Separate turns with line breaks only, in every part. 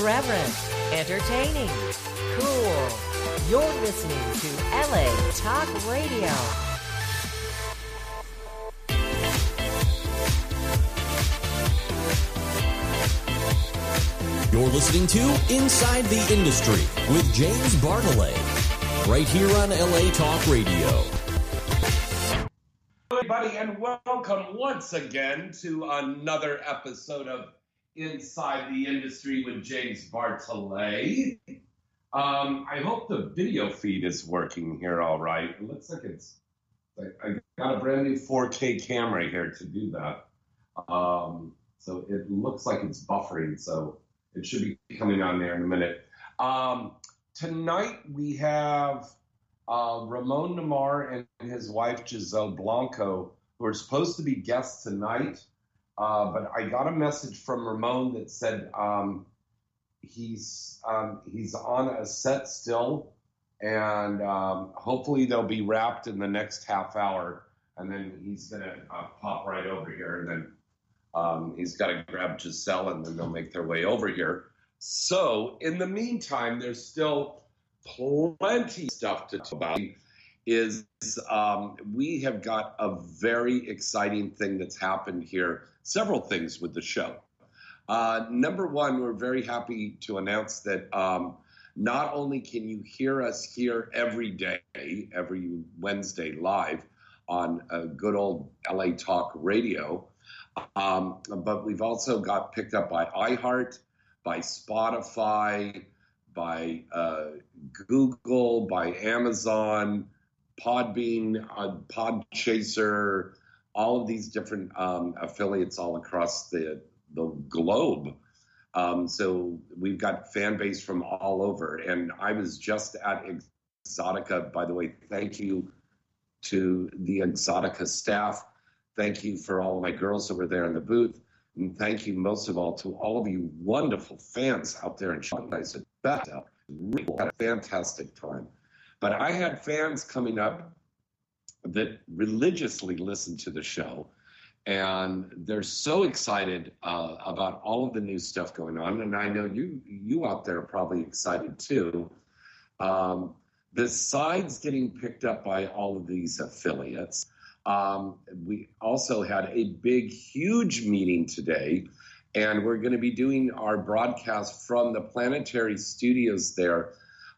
Irreverent, entertaining, cool. You're listening to LA Talk Radio.
You're listening to Inside the Industry with James Bartolet, right here on LA Talk Radio.
everybody, and welcome once again to another episode of Inside the Industry with James Bartolet. Um, I hope the video feed is working here all right. It looks like it's. I got a brand new 4K camera here to do that. Um, so it looks like it's buffering, so it should be coming on there in a minute. Um, tonight we have uh, Ramon Nomar and his wife Giselle Blanco, who are supposed to be guests tonight. Uh, but I got a message from Ramon that said um, he's um, he's on a set still, and um, hopefully they'll be wrapped in the next half hour, and then he's gonna uh, pop right over here, and then um, he's got to grab Giselle, and then they'll make their way over here. So in the meantime, there's still plenty of stuff to talk about. Is um, we have got a very exciting thing that's happened here. Several things with the show. Uh, number one, we're very happy to announce that um, not only can you hear us here every day, every Wednesday live on a good old LA Talk Radio, um, but we've also got picked up by iHeart, by Spotify, by uh, Google, by Amazon, Podbean, uh, Podchaser, all of these different um, affiliates all across the the globe. Um, so we've got fan base from all over. And I was just at Exotica, by the way. Thank you to the Exotica staff. Thank you for all of my girls that were there in the booth. And thank you most of all to all of you wonderful fans out there in Shanghai. Said best out. Really had a fantastic time. But I had fans coming up that religiously listen to the show and they're so excited uh, about all of the new stuff going on. And I know you you out there are probably excited too. Um, besides getting picked up by all of these affiliates, um, we also had a big, huge meeting today, and we're going to be doing our broadcast from the Planetary Studios there.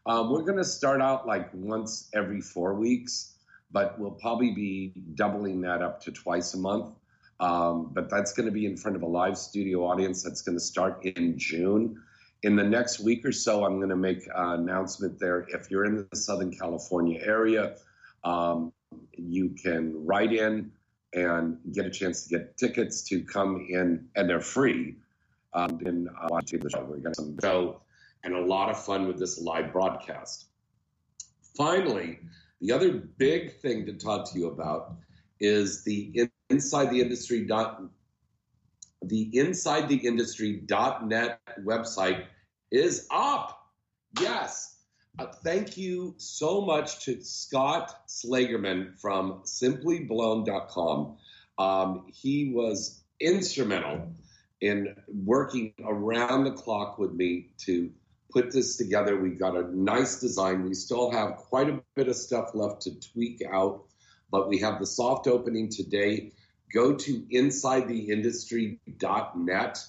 Um, we're going to start out like once every four weeks, but we'll probably be doubling that up to twice a month. Um, but that's going to be in front of a live studio audience that's going to start in June. In the next week or so, I'm going to make an announcement there. If you're in the Southern California area, um, you can write in and get a chance to get tickets to come in, and they're free. Um, and uh, watching the show, we're to show and a lot of fun with this live broadcast. Finally, the other big thing to talk to you about is the inside the industry dot the inside the industry.net website is up. Yes. Uh, thank you so much to Scott Slagerman from simplyblown.com. Um, he was instrumental in working around the clock with me to put this together. We got a nice design. We still have quite a bit of stuff left to tweak out, but we have the soft opening today. Go to insidetheindustry.net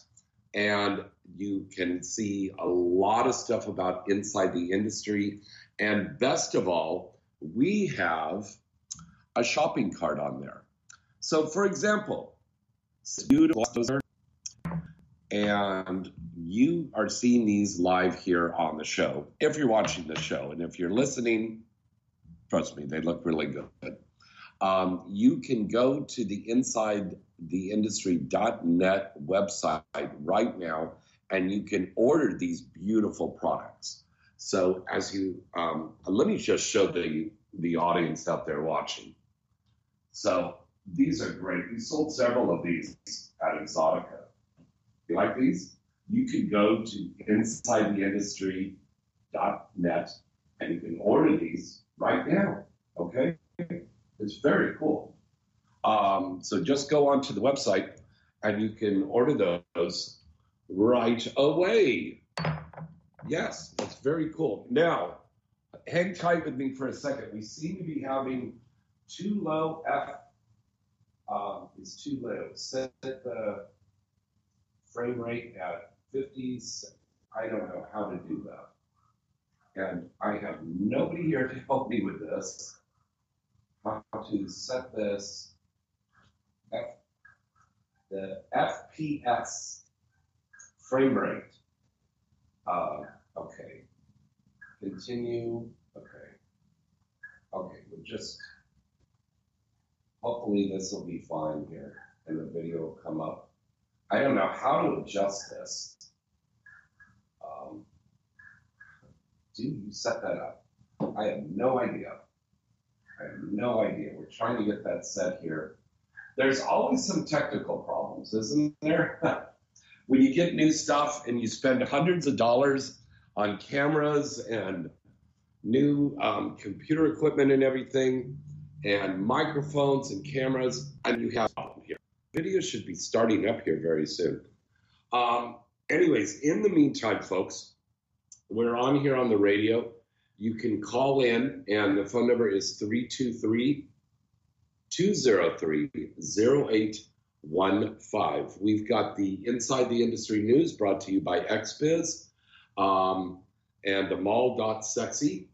and you can see a lot of stuff about inside the industry. And best of all, we have a shopping cart on there. So, for example, and you are seeing these live here on the show. If you're watching the show, and if you're listening, trust me, they look really good. Um, you can go to the inside theindustry.net website right now and you can order these beautiful products. So as you, um, let me just show the, the audience out there watching. So these are great. We sold several of these at Exotica. You like these? You can go to insidetheindustry.net and you can order these right now. Okay? It's very cool. Um, so just go onto the website and you can order those right away. Yes, it's very cool. Now, hang tight with me for a second. We seem to be having too low F. Um, it's too low. Set the frame rate at 50s. I don't know how to do that. And I have nobody here to help me with this. How to set this F, the FPS frame rate. Uh, okay. Continue. Okay. Okay, we'll just hopefully this will be fine here and the video will come up. I don't know how to adjust this. Um, do you set that up? I have no idea. I have no idea. We're trying to get that set here. There's always some technical problems, isn't there? when you get new stuff and you spend hundreds of dollars on cameras and new um, computer equipment and everything, and microphones and cameras, and you have here. Video should be starting up here very soon. Um, anyways, in the meantime, folks, we're on here on the radio. You can call in, and the phone number is 323 203 0815. We've got the Inside the Industry news brought to you by XBiz um, and the mall.sexy.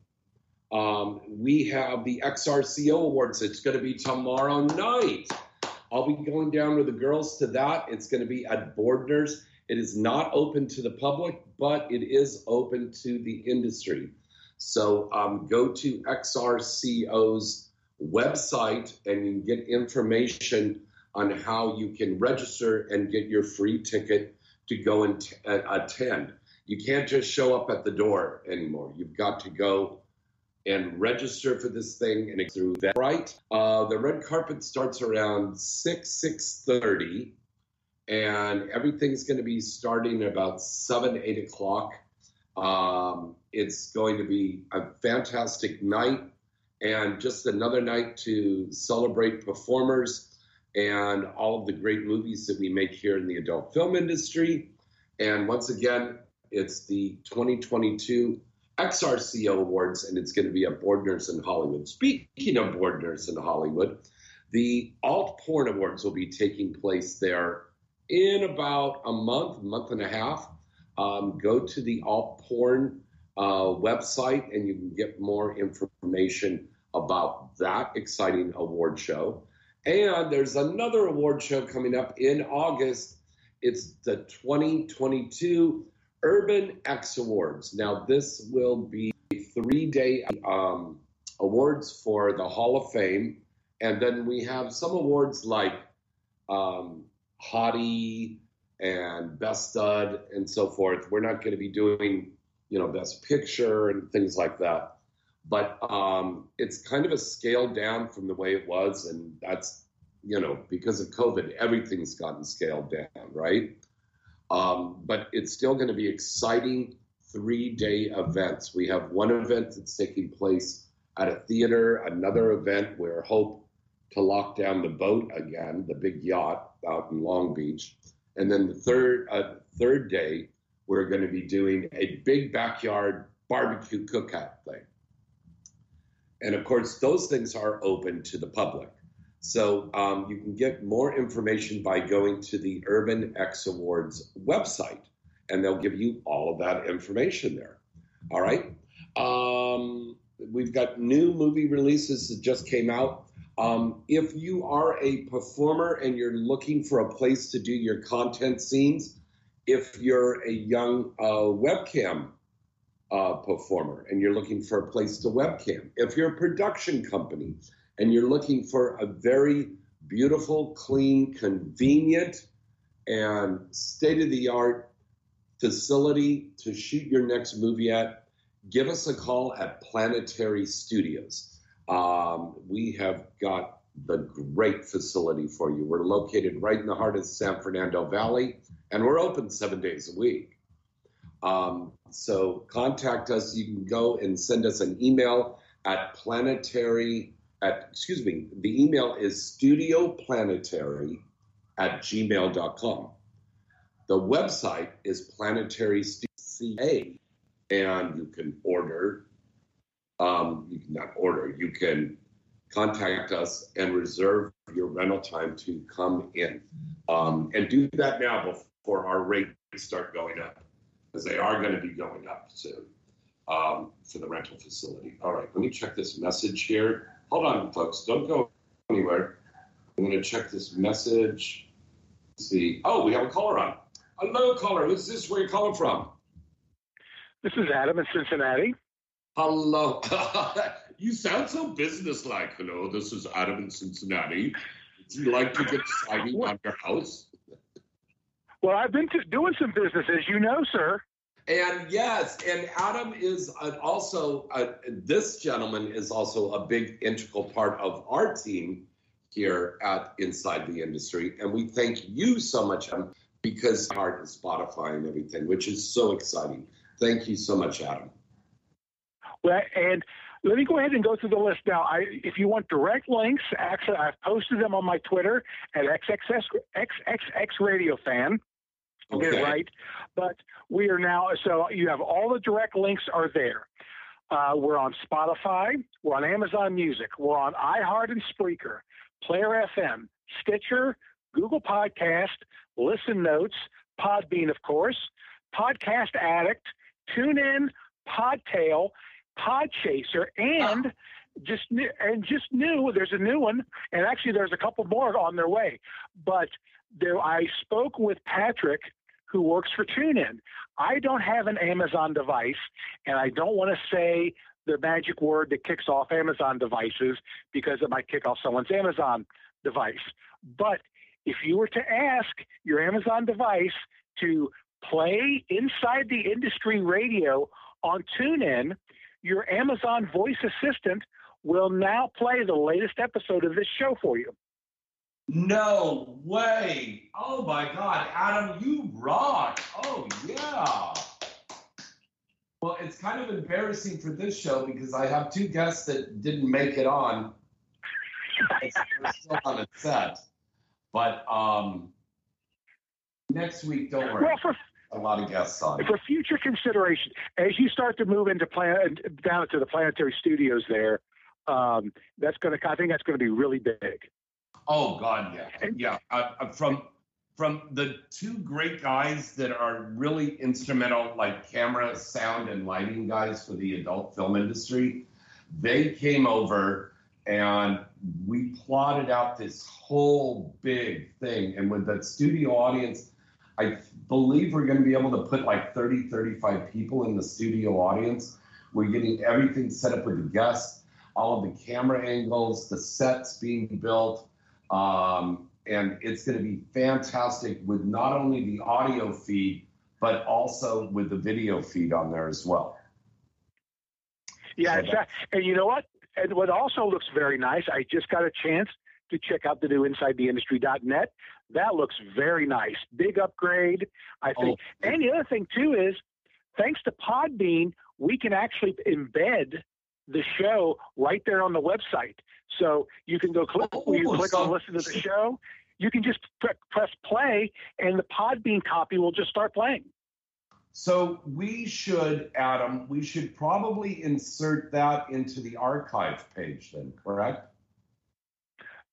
Um, we have the XRCO Awards. It's going to be tomorrow night. I'll be going down with the girls to that. It's going to be at Boardner's. It is not open to the public, but it is open to the industry. So um, go to XRCO's website and you can get information on how you can register and get your free ticket to go and t- uh, attend. You can't just show up at the door anymore. You've got to go and register for this thing and through that right uh, the red carpet starts around 6 6.30 and everything's going to be starting about 7 8 o'clock um, it's going to be a fantastic night and just another night to celebrate performers and all of the great movies that we make here in the adult film industry and once again it's the 2022 XRCO Awards, and it's going to be at Boardner's in Hollywood. Speaking of Boardner's in Hollywood, the Alt Porn Awards will be taking place there in about a month, month and a half. Um, go to the Alt Porn uh, website, and you can get more information about that exciting award show. And there's another award show coming up in August. It's the 2022 Urban X Awards. Now, this will be a three day um, awards for the Hall of Fame. And then we have some awards like um, Hottie and Best Stud and so forth. We're not going to be doing, you know, Best Picture and things like that. But um, it's kind of a scale down from the way it was. And that's, you know, because of COVID, everything's gotten scaled down, right? Um, but it's still going to be exciting three day events. We have one event that's taking place at a theater, another event where hope to lock down the boat again, the big yacht out in Long Beach. And then the third uh, third day, we're going to be doing a big backyard barbecue cookout thing. And of course, those things are open to the public. So um, you can get more information by going to the Urban X Awards website, and they'll give you all of that information there. All right. Um, we've got new movie releases that just came out. Um, if you are a performer and you're looking for a place to do your content scenes, if you're a young uh, webcam uh, performer and you're looking for a place to webcam, if you're a production company and you're looking for a very beautiful, clean, convenient, and state of the art facility to shoot your next movie at, give us a call at Planetary Studios. Um, we have got the great facility for you. We're located right in the heart of the San Fernando Valley, and we're open seven days a week. Um, so contact us. You can go and send us an email at planetary at, excuse me, the email is studioplanetary at gmail.com. The website is planetaryca and you can order. Um, you can not order. You can contact us and reserve your rental time to come in, um, and do that now before our rates start going up, because they are going to be going up soon um, for the rental facility. All right, let me check this message here. Hold on, folks. Don't go anywhere. I'm going to check this message. Let's see. Oh, we have a caller on. Hello, caller. Who's this? Where you calling from?
This is Adam in Cincinnati.
Hello. you sound so businesslike. Hello, this is Adam in Cincinnati. Would you like to get siding on your house?
Well, I've been to, doing some business, as you know, sir.
And yes, and Adam is also, uh, this gentleman is also a big integral part of our team here at Inside the Industry. And we thank you so much, Adam, because part of Spotify and everything, which is so exciting. Thank you so much, Adam.
Well, and let me go ahead and go through the list now. I, if you want direct links, actually, I've posted them on my Twitter at XXX, XXX Radio Fan.
Okay.
Get it right. But we are now, so you have all the direct links are there. Uh, we're on Spotify, we're on Amazon Music, we're on iHeart and Spreaker, Player FM, Stitcher, Google Podcast, Listen Notes, Podbean, of course, Podcast Addict, TuneIn, Podtail, Podchaser, and just and just new. There's a new one, and actually there's a couple more on their way. But there, I spoke with Patrick, who works for TuneIn. I don't have an Amazon device, and I don't want to say the magic word that kicks off Amazon devices because it might kick off someone's Amazon device. But if you were to ask your Amazon device to play inside the industry radio on TuneIn, your Amazon voice assistant will now play the latest episode of this show for you.
No way. Oh my God. Adam, you rock. Oh, yeah. Well, it's kind of embarrassing for this show because I have two guests that didn't make it on. They're still on a set. But um, next week, don't worry.
Well, for
a lot of guests on.
for future consideration, as you start to move into plan down to the planetary studios there, um, that's going to I think that's going to be really big.
Oh God, yeah, yeah. Uh, uh, from from the two great guys that are really instrumental, like camera, sound, and lighting guys for the adult film industry, they came over and we plotted out this whole big thing. And with the studio audience, I believe we're going to be able to put like 30, 35 people in the studio audience. We're getting everything set up with the guests, all of the camera angles, the sets being built. Um, and it's going to be fantastic with not only the audio feed, but also with the video feed on there as well.
Yeah. And you know what? And what also looks very nice, I just got a chance to check out the new InsideTheIndustry.net. That looks very nice. Big upgrade, I think.
Oh.
And the other thing too is, thanks to Podbean, we can actually embed the show right there on the website. So you can go click,
Oh,
you click
so-
on listen to the show, you can just pre- press play, and the Podbean copy will just start playing.
So we should, Adam, we should probably insert that into the archive page then, correct?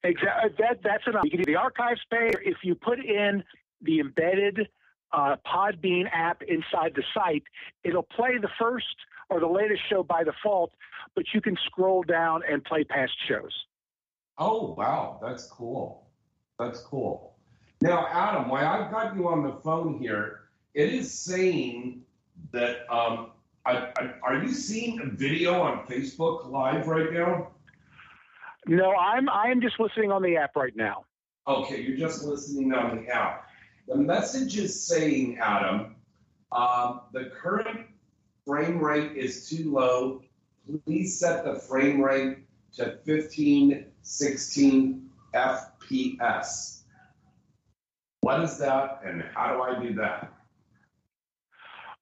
Exactly. That that's enough. You can do the archives page. If you put in the embedded uh, Podbean app inside the site, it'll play the first or the latest show by default, but you can scroll down and play past shows.
Oh, wow, that's cool. That's cool. Now, Adam, while I've got you on the phone here, it is saying that um, I, I, are you seeing a video on Facebook Live right now?
No, I'm I'm just listening on the app right now.
Okay, you're just listening on the app. The message is saying, Adam, um, the current frame rate is too low. Please set the frame rate to 15, 16 FPS. What is that, and how do I do that?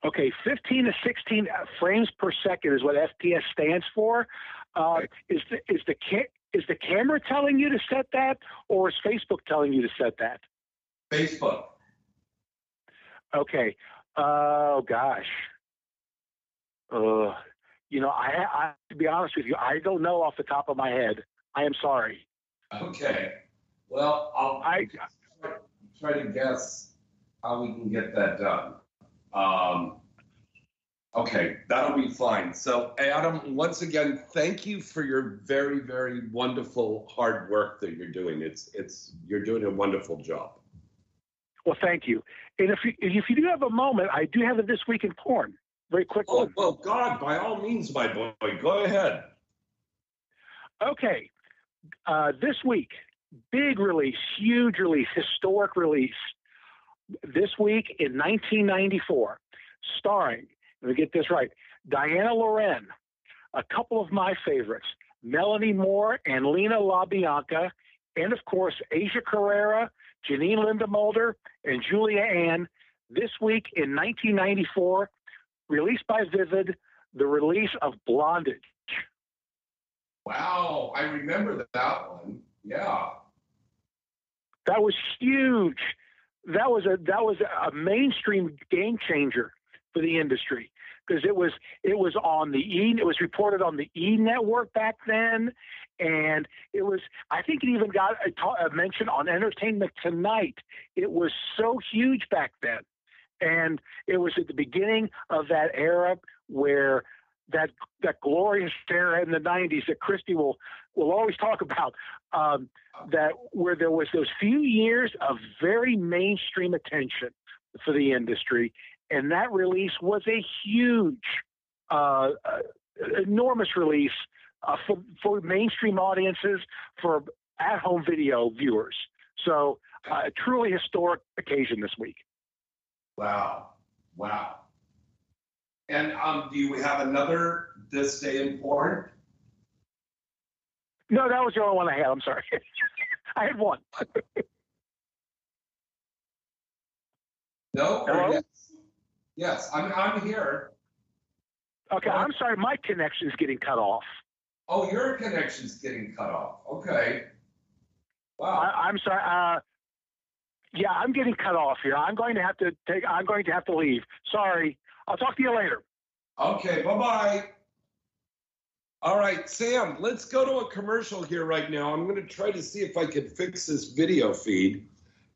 Okay, 15 to 16 frames per second is what FPS stands for. Uh, Is the is the is the camera telling you to set that, or is Facebook telling you to set that?
Facebook.
Okay. Oh gosh. Uh, you know, I, I to be honest with you, I don't know off the top of my head. I am sorry.
Okay. Well, I'll
I
try, try to guess how we can get that done. Um, okay, that'll be fine. So, Adam, once again, thank you for your very, very wonderful hard work that you're doing. It's it's you're doing a wonderful job.
well, thank you. And if you if you do have a moment, I do have a this week in porn. Very quick
Oh,
one.
well, God, by all means, my boy, go ahead.
Okay. Uh, this week, big release, huge release, historic release. This week in 1994, starring, let me get this right, Dyanna Lauren, a couple of my favorites, Melanie Moore and Lena LaBianca, and of course, Asia Carrera, Janine Lindemulder, and Julia Ann. This week in 1994, released by Vivid, the release of Blondage.
Wow, I remember that one. Yeah.
That was huge. That was a that was a mainstream game changer for the industry because it was it was on the E it was reported on the E network back then, and it was I think it even got a, ta- a mention on Entertainment Tonight. It was so huge back then, and it was at the beginning of that era where that that glorious era in the '90s that Christy will will always talk about. Um, that where there was those few years of very mainstream attention for the industry, and that release was a huge, uh, uh, enormous release uh, for for mainstream audiences, for at-home video viewers. So, uh, a truly historic occasion this week.
Wow. Wow. And um, do we have another this day in porn?
No, that was the only one I had. I'm sorry. I had one.
No?
Hello?
Yes. Yes, I'm, I'm here.
Okay, I'm sorry. My connection's getting cut off.
Oh, your connection's getting cut off. Okay. Wow.
I, I'm sorry. Uh, yeah, I'm getting cut off here. I'm going to have to take. I'm going to have to leave. Sorry. I'll talk to you later.
Okay, bye bye. All right, Sam, let's go to a commercial here right now. I'm going to try to see if I can fix this video feed.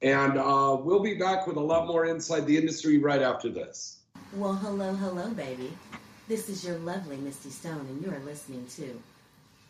And uh, we'll be back with a lot more inside the industry right after this.
Well, hello, hello, baby. This is your lovely Misty Stone, and you are listening to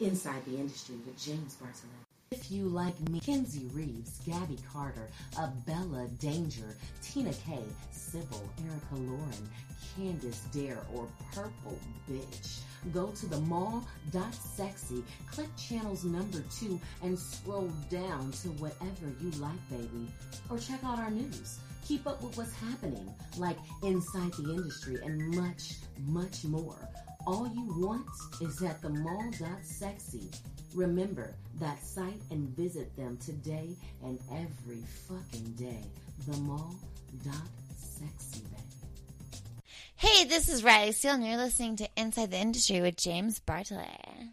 Inside the Industry with James Bartolet. If you like me, Kenzie Reeves, Gabby Carter, Abella Danger, Tina Kay, Sybil, Erica Lauren, Candace Dare, or Purple Bitch, go to the mall.sexy, click channels number two, and scroll down to whatever you like, baby. Or check out our news. Keep up with what's happening, like inside the industry and much, much more. All you want is at the mall.sexy. Remember that site and visit them today and every fucking day. The mall.sexy, baby.
Hey, this is Riley Steele, and you're listening to Inside the Industry with James Bartolet.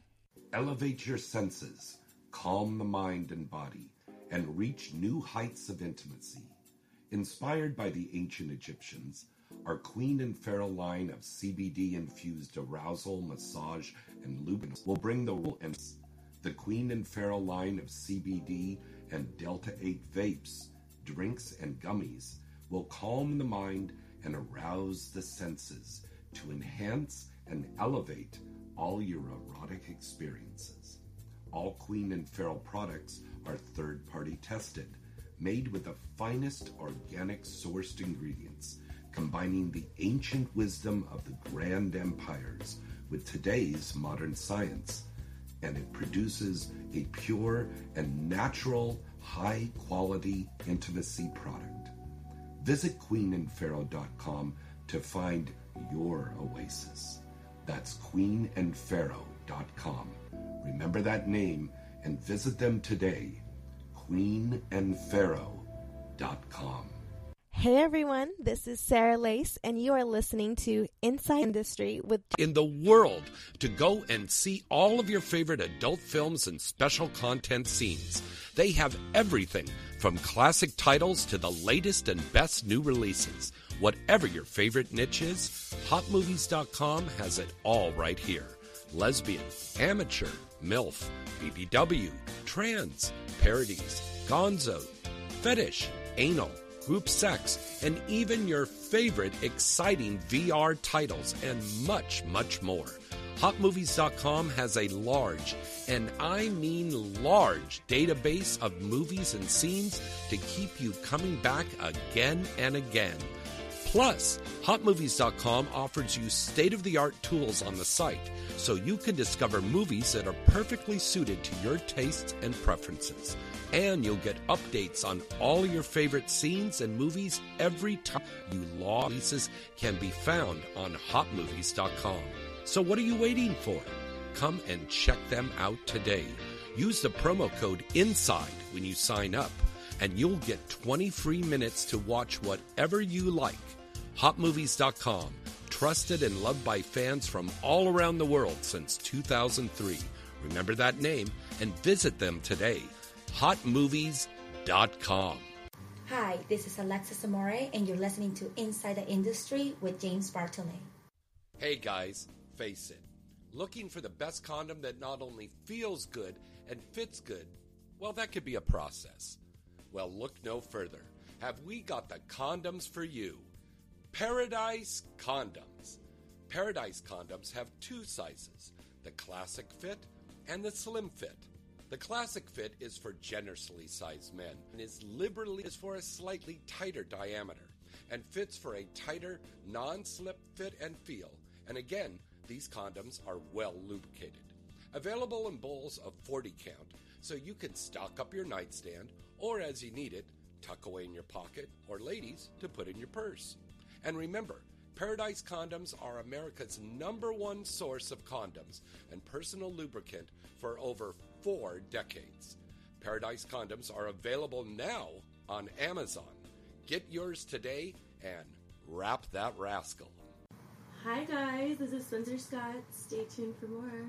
Elevate your senses, calm the mind and body, and reach new heights of intimacy. Inspired by the ancient Egyptians, our Queen and Pharaoh line of CBD infused arousal, massage, and lubricants will bring the real and the Queen and Pharaoh line of CBD and Delta 8 vapes, drinks, and gummies will calm the mind and arouse the senses to enhance and elevate all your erotic experiences. All Queen and Pharaoh products are third party tested, made with the finest organic sourced ingredients, combining the ancient wisdom of the grand empires with today's modern science. And it produces a pure and natural, high quality intimacy product. Visit queenandpharaoh.com to find your oasis. That's queenandpharaoh.com. Remember that name and visit them today. queenandpharaoh.com.
Hey everyone, this is Sarah Lace, and you are listening to Inside Industry with
in the world to go and see all of your favorite adult films and special content scenes. They have everything
From classic titles to the latest and best new releases, whatever your favorite niche is, HotMovies.com has it all right here. Lesbian, amateur, MILF, BBW, trans, parodies, gonzo, fetish, anal, group sex, and even your favorite exciting VR titles, and much, much more. HotMovies.com has a large, and I mean large, database of movies and scenes to keep you coming back again and again. Plus, HotMovies.com offers you state of the art tools on the site so you can discover movies that are perfectly suited to your tastes and preferences. And you'll get updates on all your favorite scenes and movies every time you log releases can be found on HotMovies.com. So what are you waiting for? Come and check them out today. Use the promo code INSIDE when you sign up, and you'll get 20 free minutes to watch whatever you like. HotMovies.com, trusted and loved by fans from all around the world since 2003. Remember that name and visit them today. HotMovies.com.
Hi, this is Alexis Amore, and you're listening to Inside the Industry with James Bartolet.
Hey guys, face it. Looking for the best condom that not only feels good and fits good, well, that could be a process. Well, look no further. Have we got the condoms for you? Paradise Condoms. Paradise Condoms have two sizes the classic fit and the slim fit. The classic fit is for generously sized men and is liberally is for a slightly tighter diameter and fits for a tighter, non-slip fit and feel. And again, these condoms are well lubricated. Available in bowls of 40 count, so you can stock up your nightstand or as you need it, tuck away in your pocket, or ladies, to put in your purse. And remember, Paradise Condoms are America's number one source of condoms and personal lubricant for over four decades. Paradise Condoms are available now on Amazon. Get yours today and wrap that rascal.
Hi guys, this is Spencer Scott. Stay tuned for more.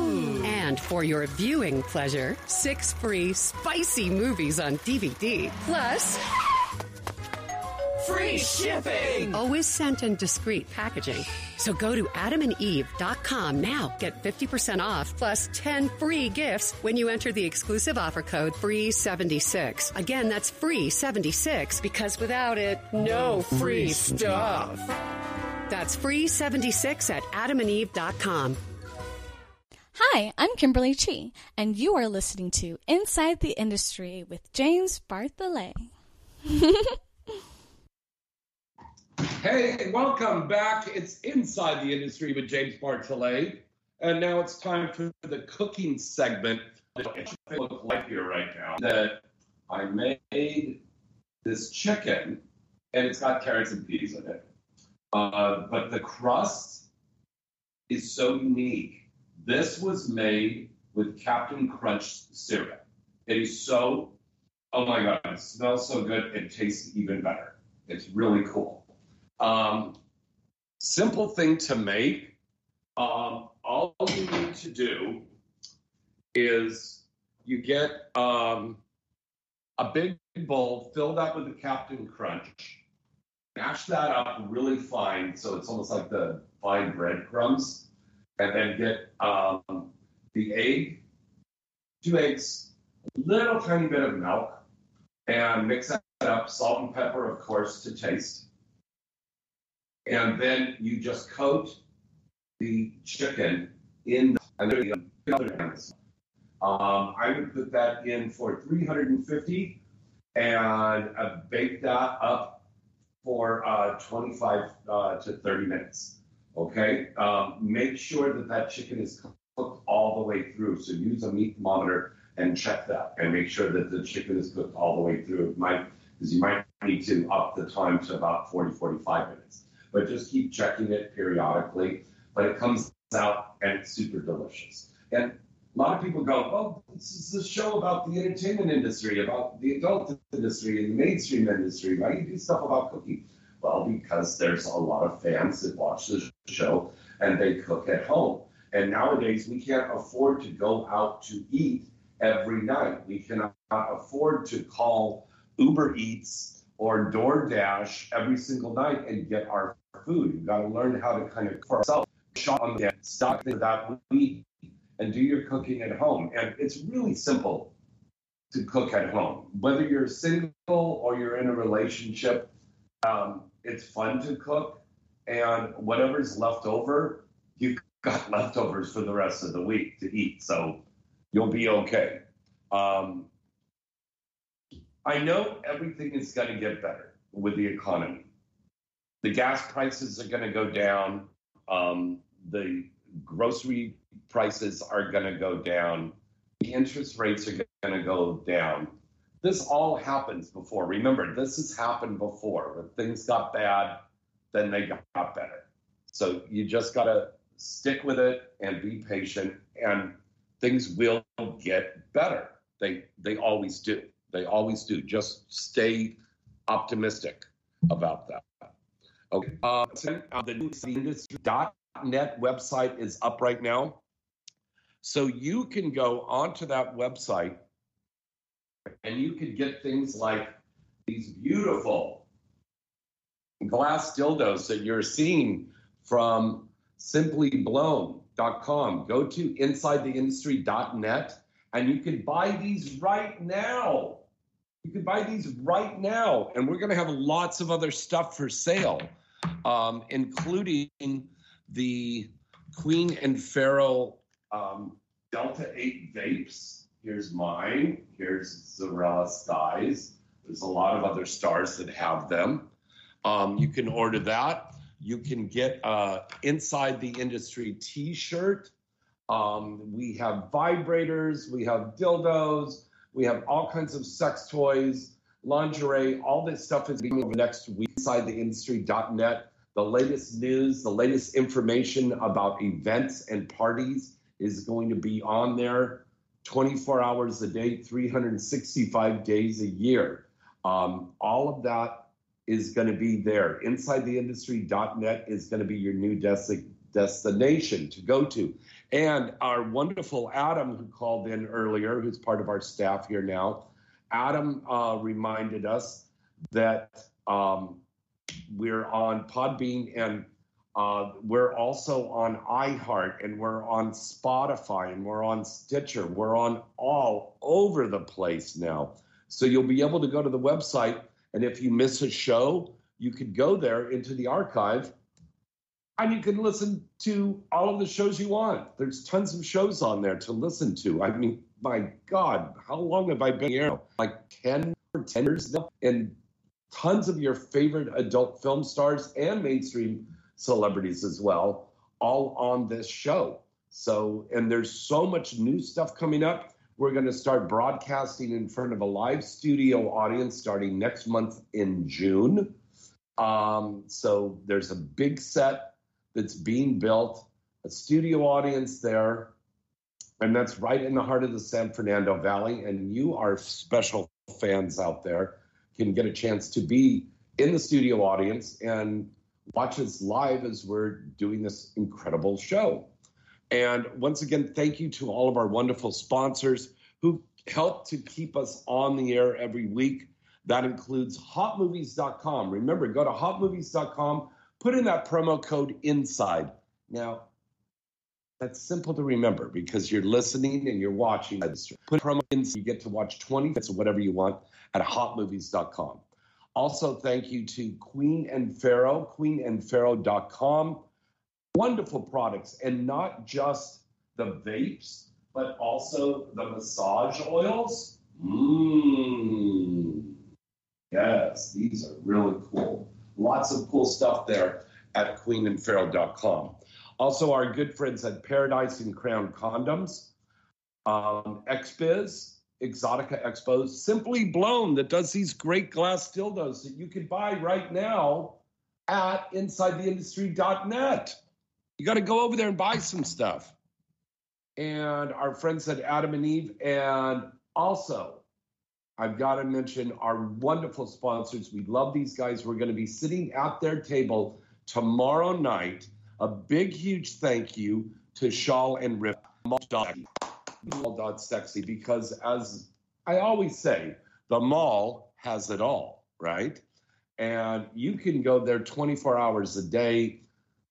And for your viewing pleasure, six free spicy movies on DVD. Plus,
Free shipping!
Always sent in discreet packaging. So go to adamandeve.com now. Get 50% off plus 10 free gifts when you enter the exclusive offer code FREE76. Again, that's FREE76 because without it, no free stuff. That's FREE76 at adamandeve.com.
Hi, I'm Kimberly Chi, and you are listening to Inside the Industry with James Bartolet.
Hey, welcome back. It's Inside the Industry with James Bartolet. And now it's time for the cooking segment. It look like here right now that I made this chicken, and it's got carrots and peas in it. Uh, but the crust is so unique. This was made with Cap'n Crunch syrup. It is so, oh my God, it smells so good. It tastes even better. It's really cool. Um, simple thing to make. Um, all you need to do is you get um, a big bowl, fill that with the Cap'n Crunch, mash that up really fine so it's almost like the fine breadcrumbs, and then get um, the egg, two eggs, a little tiny bit of milk, and mix that up, salt and pepper, of course, to taste and then you just coat the chicken in the other. Um, I would put that in for 350 and uh, bake that up for uh, 25 uh, to 30 minutes. Okay, um, make sure that that chicken is cooked all the way through. So use a meat thermometer
and check that and make sure that the chicken is cooked all the way through. It might because you might need to up the time to about 40, 45 minutes. But just keep checking it periodically. But it comes out and it's super delicious. And a lot of people go, oh, this is a show about the entertainment industry, about the adult industry and the mainstream industry. Why do you do stuff about cooking? Well, because there's a lot of fans that watch the show and they cook at home. And nowadays, we can't afford to go out to eat every night. We cannot afford to call Uber Eats or DoorDash every single night and get our food. You've got to learn how to kind of for ourselves shop on the stock that we and do your cooking at home. And it's really simple to cook at home. Whether you're single or you're in a relationship, um, it's fun to cook. And whatever's left over, you've got leftovers for the rest of the week to eat. So you'll be okay. Um, I know everything is going to get better with the economy. The gas prices are going to go down. Um, the grocery prices are going to go down. The interest rates are going to go down. This all happens before. Remember, this has happened before. When things got bad, then they got better. So you just got to stick with it and be patient, and things will get better. They they always do. They always do. Just stay optimistic about that. Okay. Uh, the industry.net website is up right now. So you can go onto that website and you can get things like these beautiful glass dildos that you're seeing from simplyblown.com. Go to insidetheindustry.net and you can buy these right now. You can buy these right now. And we're going to have lots of other stuff for sale, um, including the Queen and Pharaoh um, Delta 8 vapes. Here's mine. Here's Zarella Skies. There's a lot of other stars that have them. Um, you can order that. You can get a Inside the Industry t shirt. Um, we have vibrators, we have dildos, we have all kinds of sex toys, lingerie. All this stuff is being next week inside the industry.net. The latest news, the latest information about events and parties is going to be on there 24 hours a day, 365 days a year. Um, all of that is going to be there. InsideTheIndustry.net is going to be your new des- destination to go to. And our wonderful Adam, who called in earlier, who's part of our staff here now, Adam uh, reminded us that um, we're on Podbean and uh, we're also on iHeart and we're on Spotify and we're on Stitcher. We're on all over the place now. So you'll be able to go to the website, and if you miss a show, you could go there into the archive and you can listen to all of the shows you want. There's tons of shows on there to listen to. I mean, my God, how long have I been here? Like 10 or 10 years now? And tons of your favorite adult film stars and mainstream celebrities as well, all on this show. So, and there's so much new stuff coming up. We're going to start broadcasting in front of a live studio audience starting next month in June. Um, so there's a big set that's being built, a studio audience there, and that's right in the heart of the San Fernando Valley. And you, our special fans out there, can get a chance to be in the studio audience and watch us live as we're doing this incredible show. And once again, thank you to all of our wonderful sponsors who help to keep us on the air every week. That includes hotmovies.com. Remember, go to hotmovies.com, put in that promo code INSIDE. Now, that's simple to remember because you're listening and you're watching. Put promo in, you get to watch 20 minutes of whatever you want at hotmovies.com. Also, thank you to Queen and Pharaoh, queenandpharaoh.com. Wonderful products, and not just the vapes, but also the massage oils. Mmm. Yes, these are really cool. Lots of cool stuff there at queenandpharaoh.com. Also, our good friends at Paradise and Crown Condoms. um, XBiz, Exotica Expos, Simply Blown that does these great glass dildos that you can buy right now at InsideTheIndustry.net. You got to go over there and buy some stuff. And our friends at Adam and Eve, and also I've got to mention our wonderful sponsors. We love these guys. We're going to be sitting at their table tomorrow night. A big, huge thank you to Shawl and Rip Sexy because, as I always say, the mall has it all, right? And you can go there 24 hours a day,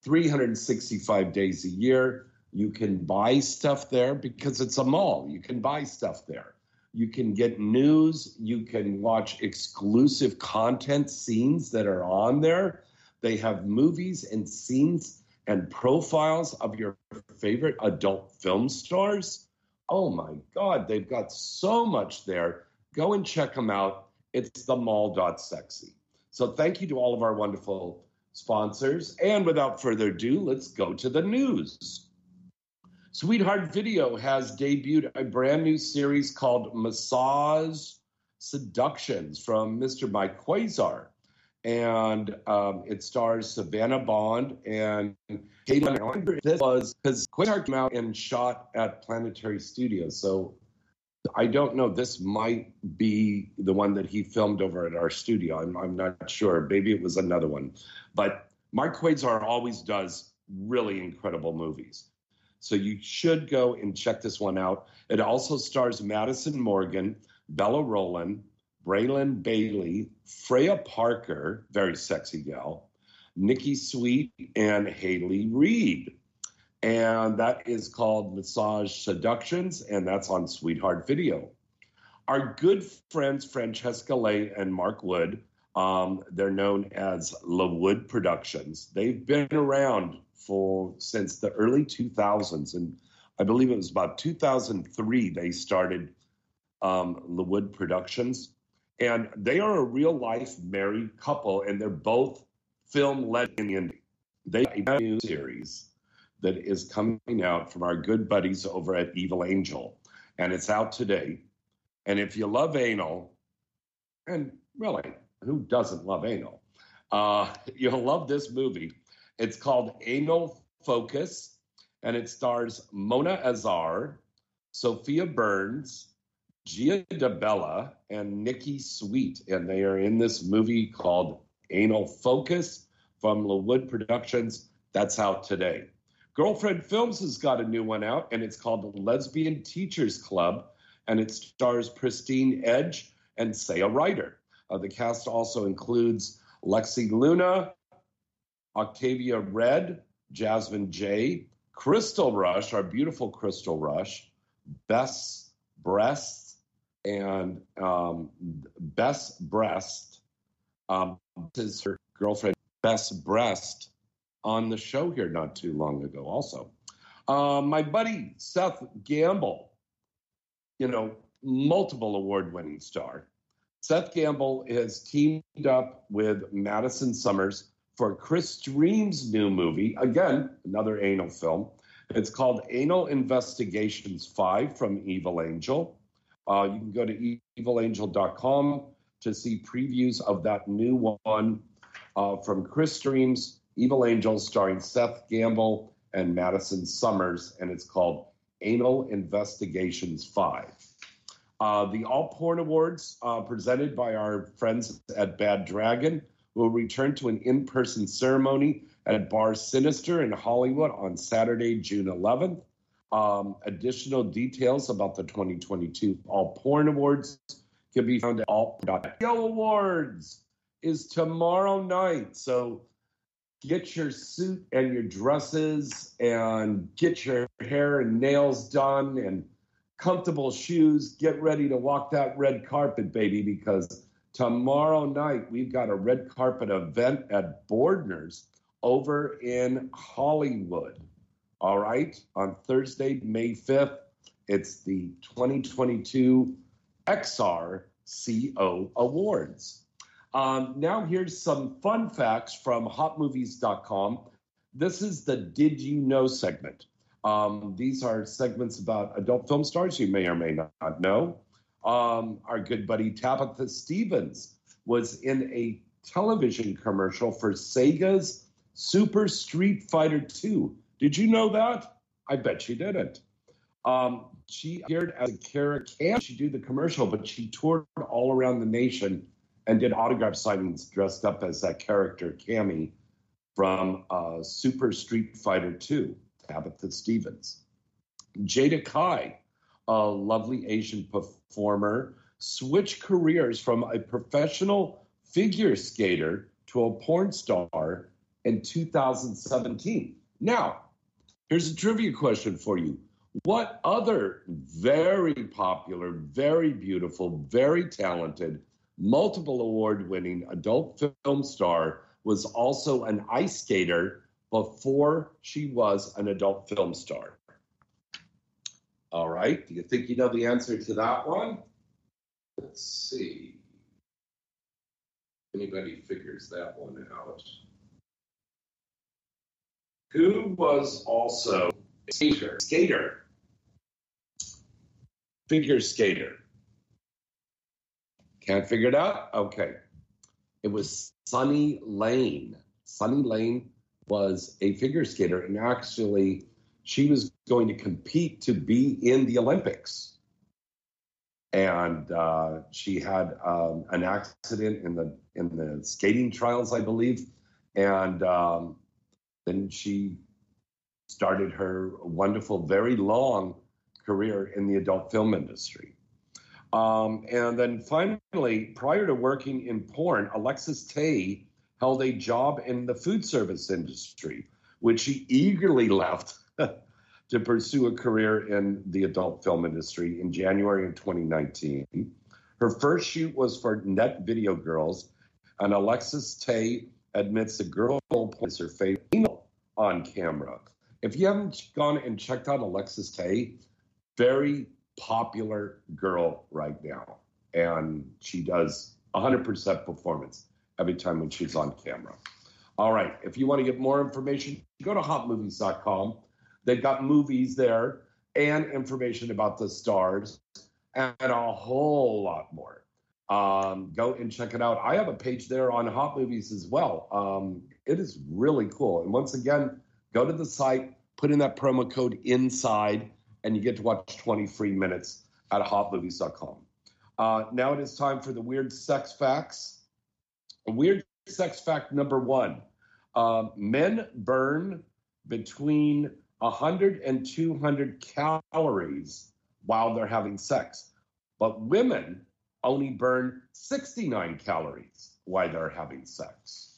365 days a year. You can buy stuff there because it's a mall. You can buy stuff there. You can get news. You can watch exclusive content scenes that are on there. They have movies and scenes and profiles of your favorite adult film stars. Oh my God, they've got so much there. Go and check them out. It's the mall.sexy. So thank you to all of our wonderful sponsors. And without further ado, let's go to the news. Sweetheart Video has debuted a brand new series called Massage Seductions from Mr. Mike Quasar. And um, it stars Savannah Bond and Caitlin. This was because Quasar came out and shot at Planetary Studios. So I don't know. This might be the one that he filmed over at our studio. I'm, I'm not sure. Maybe it was another one. But Mark Quasar always does really incredible movies. So you should go and check this one out. It also stars Madison Morgan, Bella Rolland, Braylin Bailey, Freya Parker, very sexy gal, Nikki Sweet, and Haley Reed. And that is called Massage Seductions, and that's on Sweetheart Video. Our good friends Francesca Le and Mark Wood, um, they're known as LeWood Productions. They've been around for since the early 2000s, and I believe it was about 2003 they started um, LeWood Productions, and they are a real life married couple, and they're both film led in the indie. They have a new series that is coming out from our good buddies over at Evil Angel, and it's out today. And if you love anal, and really, who doesn't love anal? Uh, you'll love this movie. It's called Anal Focus, and it stars Mona Azar, Sophia Burns, Gia Dibella, and Nikki Sweet. And they are in this movie called Anal Focus from LeWood Productions. That's out today. Girlfriend Films has got a new one out, and it's called Lesbian Teachers Club, and it stars Christine Edge and Saya Ryder. Uh, the cast also includes Lexi Luna, Octavia Red, Jasmine J, Crystal Rush, our beautiful Crystal Rush, Bess Breast, and um, Bess Breast. Um, this is her girlfriend, Bess Breast, on the show here not too long ago, also. Uh, my buddy Seth Gamble, you know, multiple award winning star. Seth Gamble has teamed up with Madison Summers for Chris Stream's new movie. Again, another anal film. It's called Anal Investigations 5 from Evil Angel. Uh, you can go to evilangel.com to see previews of that new one uh, from Chris Streams, Evil Angels, starring Seth Gamble and Madison Summers, and it's called Anal Investigations 5. Uh, the All Porn Awards, uh, presented by our friends at Bad Dragon, will return to an in person ceremony at Bar Sinister in Hollywood on Saturday, June 11th. Um, additional details about the 2022 All Porn Awards can be found at all.video awards is tomorrow night. So get your suit and your dresses and get your hair and nails done and comfortable shoes. Get ready to walk that red carpet, baby, because Tomorrow night, we've got a red carpet event at Boardner's over in Hollywood. All right, on Thursday, May 5th, it's the 2022 XRCO Awards. Um, now, here's some fun facts from hotmovies.com. This is the Did You Know segment. Um, these are segments about adult film stars you may or may not know. Um, our good buddy Tabitha Stevens was in a television commercial for Sega's Super Street Fighter II. Did you know that? I bet you didn't. Um, she appeared as a character. She did the commercial, but she toured all around the nation and did autograph signings dressed up as that character, Cammy, from uh, Super Street Fighter 2, Tabitha Stevens. Jada Kai, a lovely Asian performer, switched careers from a professional figure skater to a porn star in 2017. Now, here's a trivia question for you. What other very popular, very beautiful, very talented, multiple award winning adult film star was also an ice skater before she was an adult film star? All right. Do you think you know the answer to that one? Let's see. Anybody figures that one out? Who was also a skater? Skater. Figure skater. Can't figure it out? Okay. It was Sunny Lane. Sunny Lane was a figure skater, and actually, she was going to compete to be in the Olympics. And uh, she had um, an accident in the in the skating trials, I believe, and um, then she started her wonderful, very long career in the adult film industry. Um, and then finally, prior to working in porn, Alexis Tae held a job in the food service industry, which she eagerly left to pursue a career in the adult film industry in January of 2019. Her first shoot was for Net Video Girls, and Alexis Tae admits the girl is her favorite on camera. If you haven't gone and checked out Alexis Tae, very popular girl right now. And she does 100% performance every time when she's on camera. All right. If you want to get more information, go to hotmovies.com. They've got movies there and information about the stars and a whole lot more. Um, go and check it out. I have a page there on Hot Movies as well. Um, it is really cool. And once again, go to the site, put in that promo code INSIDE, and you get to watch 20 free minutes at hotmovies.com. Uh, now it is time for the weird sex facts. Weird sex fact number one uh, men burn between 100 and 200 calories while they're having sex, but women only burn 69 calories while they're having sex.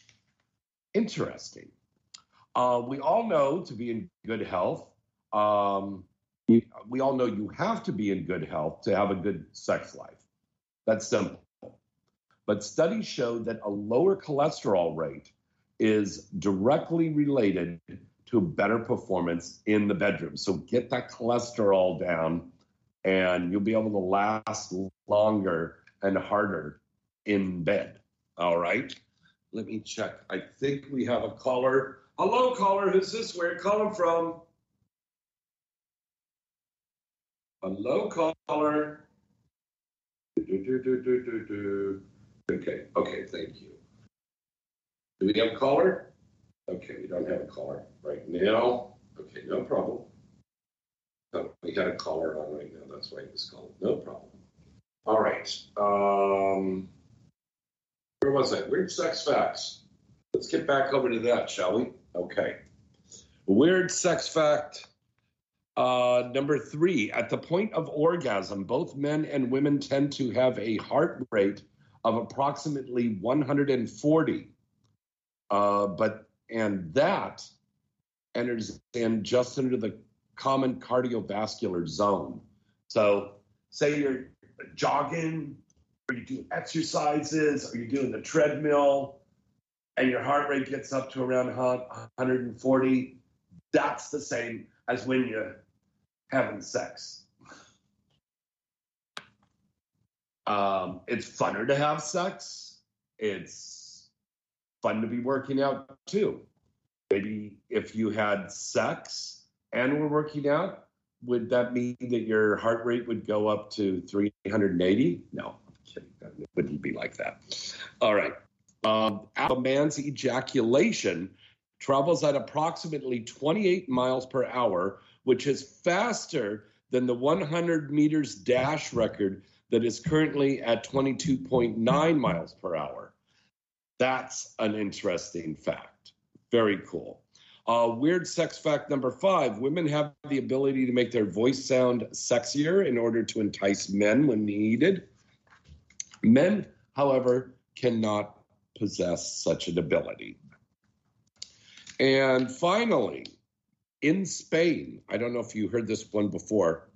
Interesting. Uh, we all know to be in good health, um, we all know you have to be in good health to have a good sex life. That's simple. But studies show that a lower cholesterol rate is directly related to better performance in the bedroom. So get that cholesterol down and you'll be able to last longer and harder in bed. All right. Let me check. I think we have a caller. Hello, caller. Who's this? Where calling from? Hello, caller. Do, do, do, okay, okay, thank you. Do we have a caller? Okay, we don't have a caller right now. Okay, no problem. No, we got a caller on right now. That's why he's calling. No problem. All right. Um, where was I? Weird sex facts. Let's get back over to that, shall we? Okay. Weird sex fact uh, number three, at the point of orgasm, both men and women tend to have a heart rate of approximately 140. Uh, but and that enters in just under the common cardiovascular zone. So, say you're jogging, or you do exercises, or you're doing the treadmill, and your heart rate gets up to around 140. That's the same as when you're having sex. Um, it's funner to have sex. It's fun to be working out too. Maybe if you had sex and were working out, would that mean that your heart rate would go up to 380? No, I'm kidding. It wouldn't be like that. All right. Um, a man's ejaculation travels at approximately 28 miles per hour, which is faster than the 100 meters dash record that is currently at 22.9 miles per hour. That's an interesting fact. Very cool. Uh, weird sex fact number five women have the ability to make their voice sound sexier in order to entice men when needed. Men, however, cannot possess such an ability. And finally, in Spain, I don't know if you heard this one before,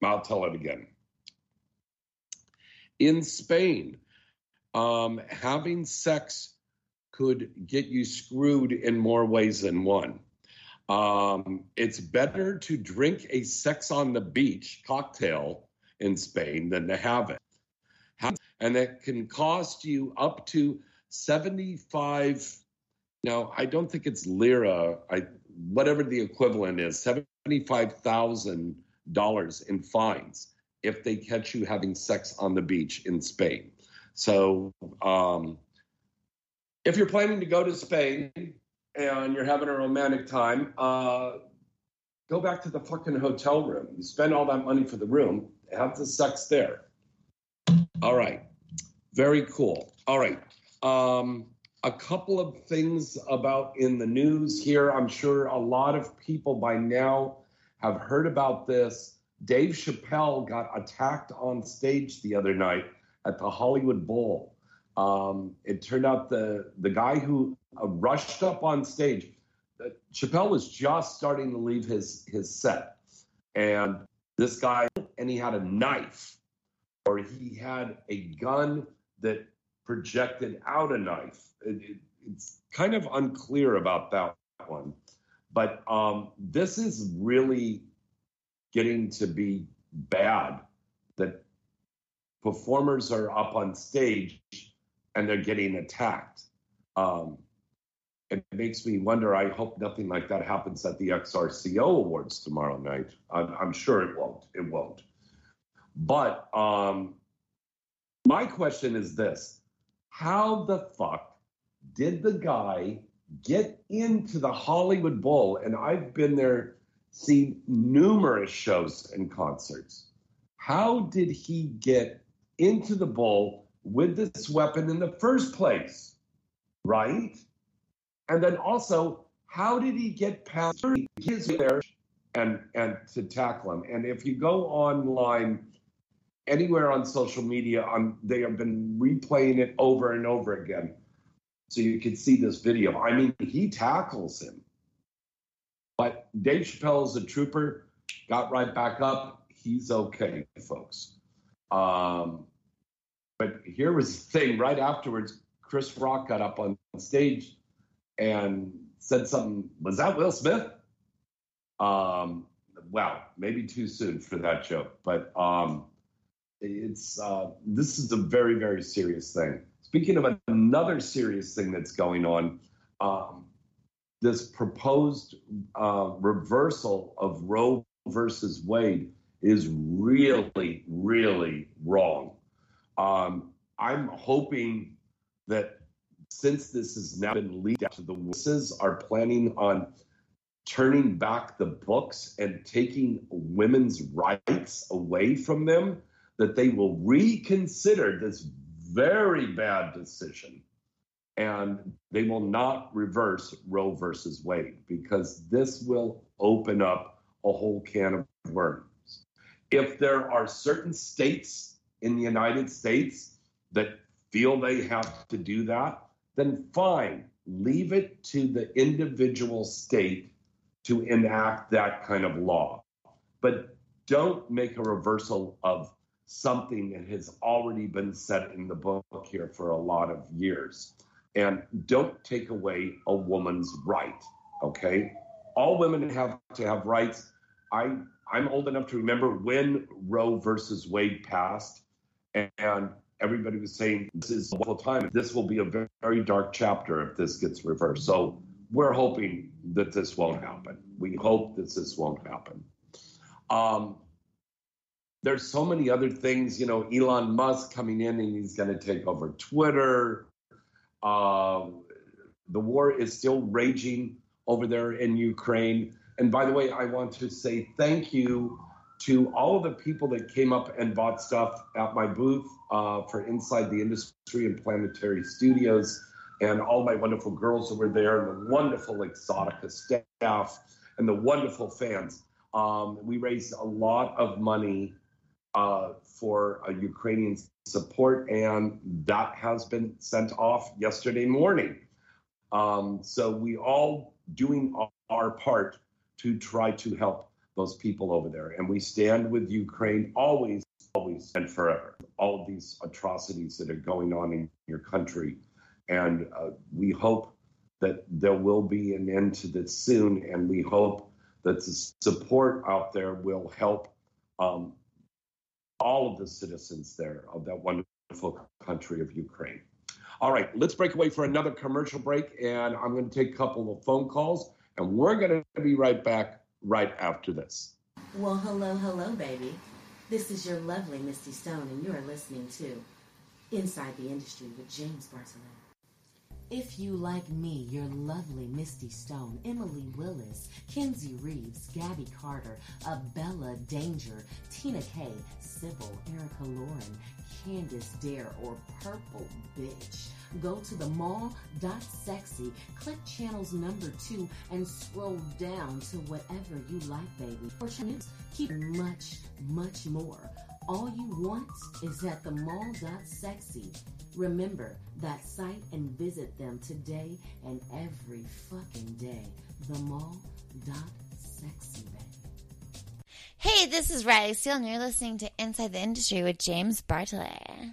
I'll tell it again. In Spain, um, having sex could get you screwed in more ways than one. Um, it's better to drink a sex on the beach cocktail in Spain than to have it. And it can cost you up to 75. Now, I don't think it's lira, I, whatever the equivalent is, $75,000 in fines if they catch you having sex on the beach in Spain. So, um, if you're planning to go to Spain and you're having a romantic time, uh, go back to the fucking hotel room. You spend all that money for the room, have the sex there. All right. Very cool. All right. Um, a couple of things about in the news here. I'm sure a lot of people by now have heard about this. Dave Chappelle got attacked on stage the other night at the Hollywood Bowl. Um, it turned out the the guy who uh, rushed up on stage, uh, Chappelle was just starting to leave his his set, and this guy and he had a knife, or he had a gun that projected out a knife. It, it, it's kind of unclear about that one, but um, this is really getting to be bad. That performers are up on stage and they're getting attacked. Um, it makes me wonder. I hope nothing like that happens at the XRCO Awards tomorrow night. I'm, I'm sure it won't. It won't. But um, my question is this How the fuck did the guy get into the Hollywood Bowl? And I've been there, seen numerous shows and concerts. How did he get into the bowl with this weapon in the first place, right? And then also, how did he get past his there and and to tackle him? And if you go online anywhere on social media, on they have been replaying it over and over again, so you can see this video. I mean, he tackles him, but Dave Chappelle is a trooper. Got right back up. He's okay, folks. Um, but here was the thing right afterwards, Chris Rock got up on stage and said something. Was that Will Smith? Um, wow, maybe too soon for that joke, but um, it's uh, this is a very very serious thing. Speaking of another serious thing that's going on, um, this proposed uh, reversal of Roe versus Wade is really really wrong. Um, I'm hoping that since this has now been leaked out to the witnesses are planning on turning back the books and taking women's rights away from them, that they will reconsider this very bad decision and they will not reverse Roe versus Wade because this will open up a whole can of worms. If there are certain states in the United States that feel they have to do that, then fine, leave it to the individual state to enact that kind of law. But don't make a reversal of something that has already been set in the book here for a lot of years. And don't take away a woman's right, okay? All women have to have rights. I, I'm old enough to remember when Roe versus Wade passed and everybody was saying this is a wonderful time. This will be a very, very dark chapter if this gets reversed. So we're hoping that this won't happen. We hope that this won't happen. Um, there's so many other things, you know, Elon Musk coming in and he's going to take over Twitter. Uh, the war is still raging over there in Ukraine. And by the way, I want to say thank you to all of the people that came up and bought stuff at my booth uh, for Inside the Industry and Planetary Studios, and all my wonderful girls that were there, and the wonderful Exotica staff, and the wonderful fans. Um, we raised a lot of money uh, for a Ukrainian support, and that has been sent off yesterday morning. Um, so we all doing our part to try to help those people over there, and we stand with Ukraine always, always, and forever. All of these atrocities that are going on in your country, and uh, we hope that there will be an end to this soon, and we hope that the support out there will help um, all of the citizens there of that wonderful country of Ukraine. All right, let's break away for another commercial break, and I'm going to take a couple of phone calls, and we're going to be right back right after this.
Well, hello, hello, baby. This is your lovely Misty Stone, and you are listening to Inside the Industry with James Bartolet. If you like me, your lovely Misty Stone, Emily Willis, Kenzie Reeves, Gabby Carter, Abella Danger, Tina Kay, Sybil, Erica Lauren, Candice Dare, or Purple Bitch, go to the mall.sexy, click channels number two, and scroll down to whatever you like, baby. For news, keep much, much more. All you want is at the mall.sexy. Remember that site and visit them today and every fucking day. The mall.sexy.
Hey, this is Riley Steele, and you're listening to Inside the Industry with James Bartolet.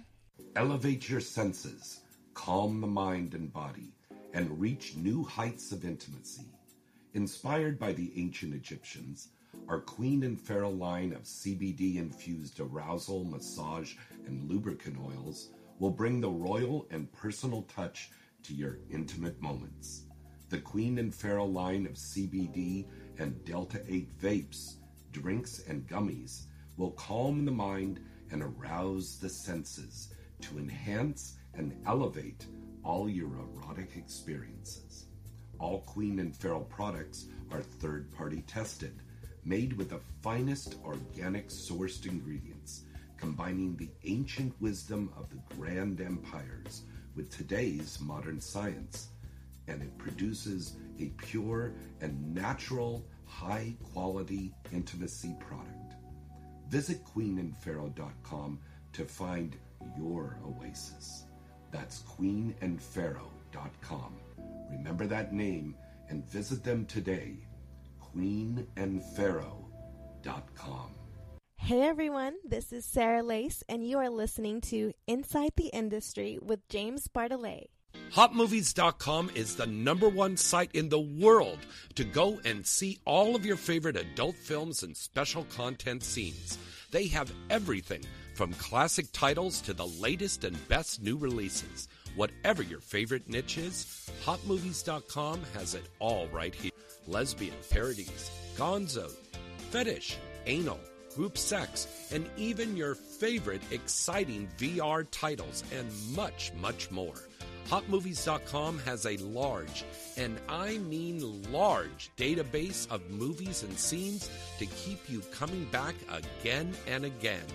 Elevate your senses, calm the mind and body, and reach new heights of intimacy. Inspired by the ancient Egyptians, our Queen and Pharaoh line of CBD infused arousal, massage, and lubricant oils will bring the royal and personal touch to your intimate moments. The Queen and Pharaoh line of CBD and Delta 8 vapes, drinks, and gummies will calm the mind and arouse the senses to enhance and elevate all your erotic experiences. All Queen and Pharaoh products are third party tested, made with the finest organic sourced ingredients combining the ancient wisdom of the grand empires with today's modern science, and it produces a pure and natural, high quality intimacy product. Visit queenandpharaoh.com to find your oasis. That's queenandpharaoh.com. Remember that name and visit them today. queenandpharaoh.com.
Hey everyone, this is Sarah Lace, and you are listening to Inside the Industry with James Bartolet.
HotMovies.com is the number one site in the world to go and see all of your favorite adult films and special content scenes. They have everything from classic titles to the latest and best new releases. Whatever your favorite niche is, HotMovies.com has it all right here. Lesbian, parodies, gonzo, fetish, anal, group sex, and even your favorite exciting VR titles, and much, much more. HotMovies.com has a large, and I mean large, database of movies and scenes to keep you coming back again and again.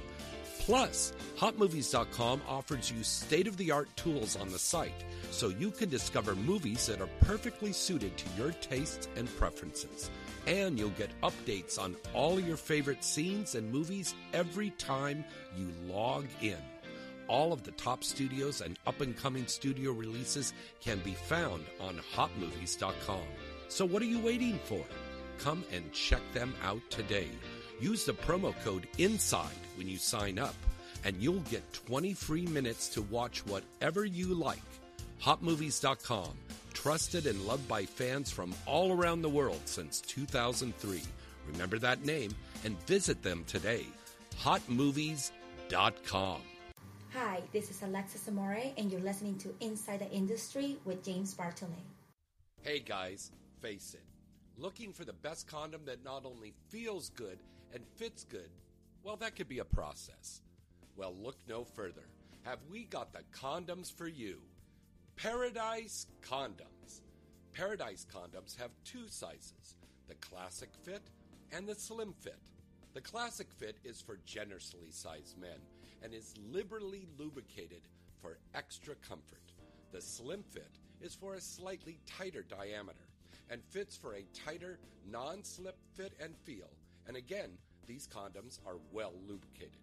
Plus, HotMovies.com offers you state of the art tools on the site so you can discover movies that are perfectly suited to your tastes and preferences. And you'll get updates on all your favorite scenes and movies every time you log in. All of the top studios and up and coming studio releases can be found on hotmovies.com. So what are you waiting for? Come and check them out today. Use the promo code INSIDE when you sign up, and you'll get 20 free minutes to watch whatever you like. Hotmovies.com, trusted and loved by fans from all around the world since 2003. Remember that name and visit them today. Hotmovies.com.
Hi, this is Alexis Amore, and you're listening to Inside the Industry with James Bartolet.
Hey guys, face it. Looking for the best condom that not only feels good and fits good, well, that could be a process. Well, look no further. Have we got the condoms for you? Paradise Condoms. Paradise Condoms have two sizes the classic fit and the slim fit. The classic fit is for generously sized men and is liberally lubricated for extra comfort. The slim fit is for a slightly tighter diameter and fits for a tighter, non slip fit and feel. And again, these condoms are well lubricated.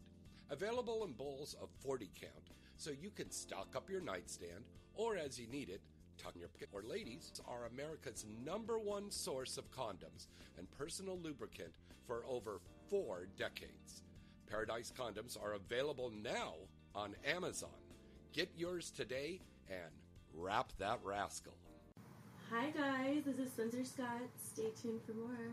Available in bowls of 40 count, so you can stock up your nightstand or as you need it, pocket. Or ladies are America's number one source of condoms and personal lubricant for over four decades. Paradise condoms are available now on Amazon. Get yours today and wrap that rascal.
Hi guys, this is Spencer Scott. Stay tuned for more.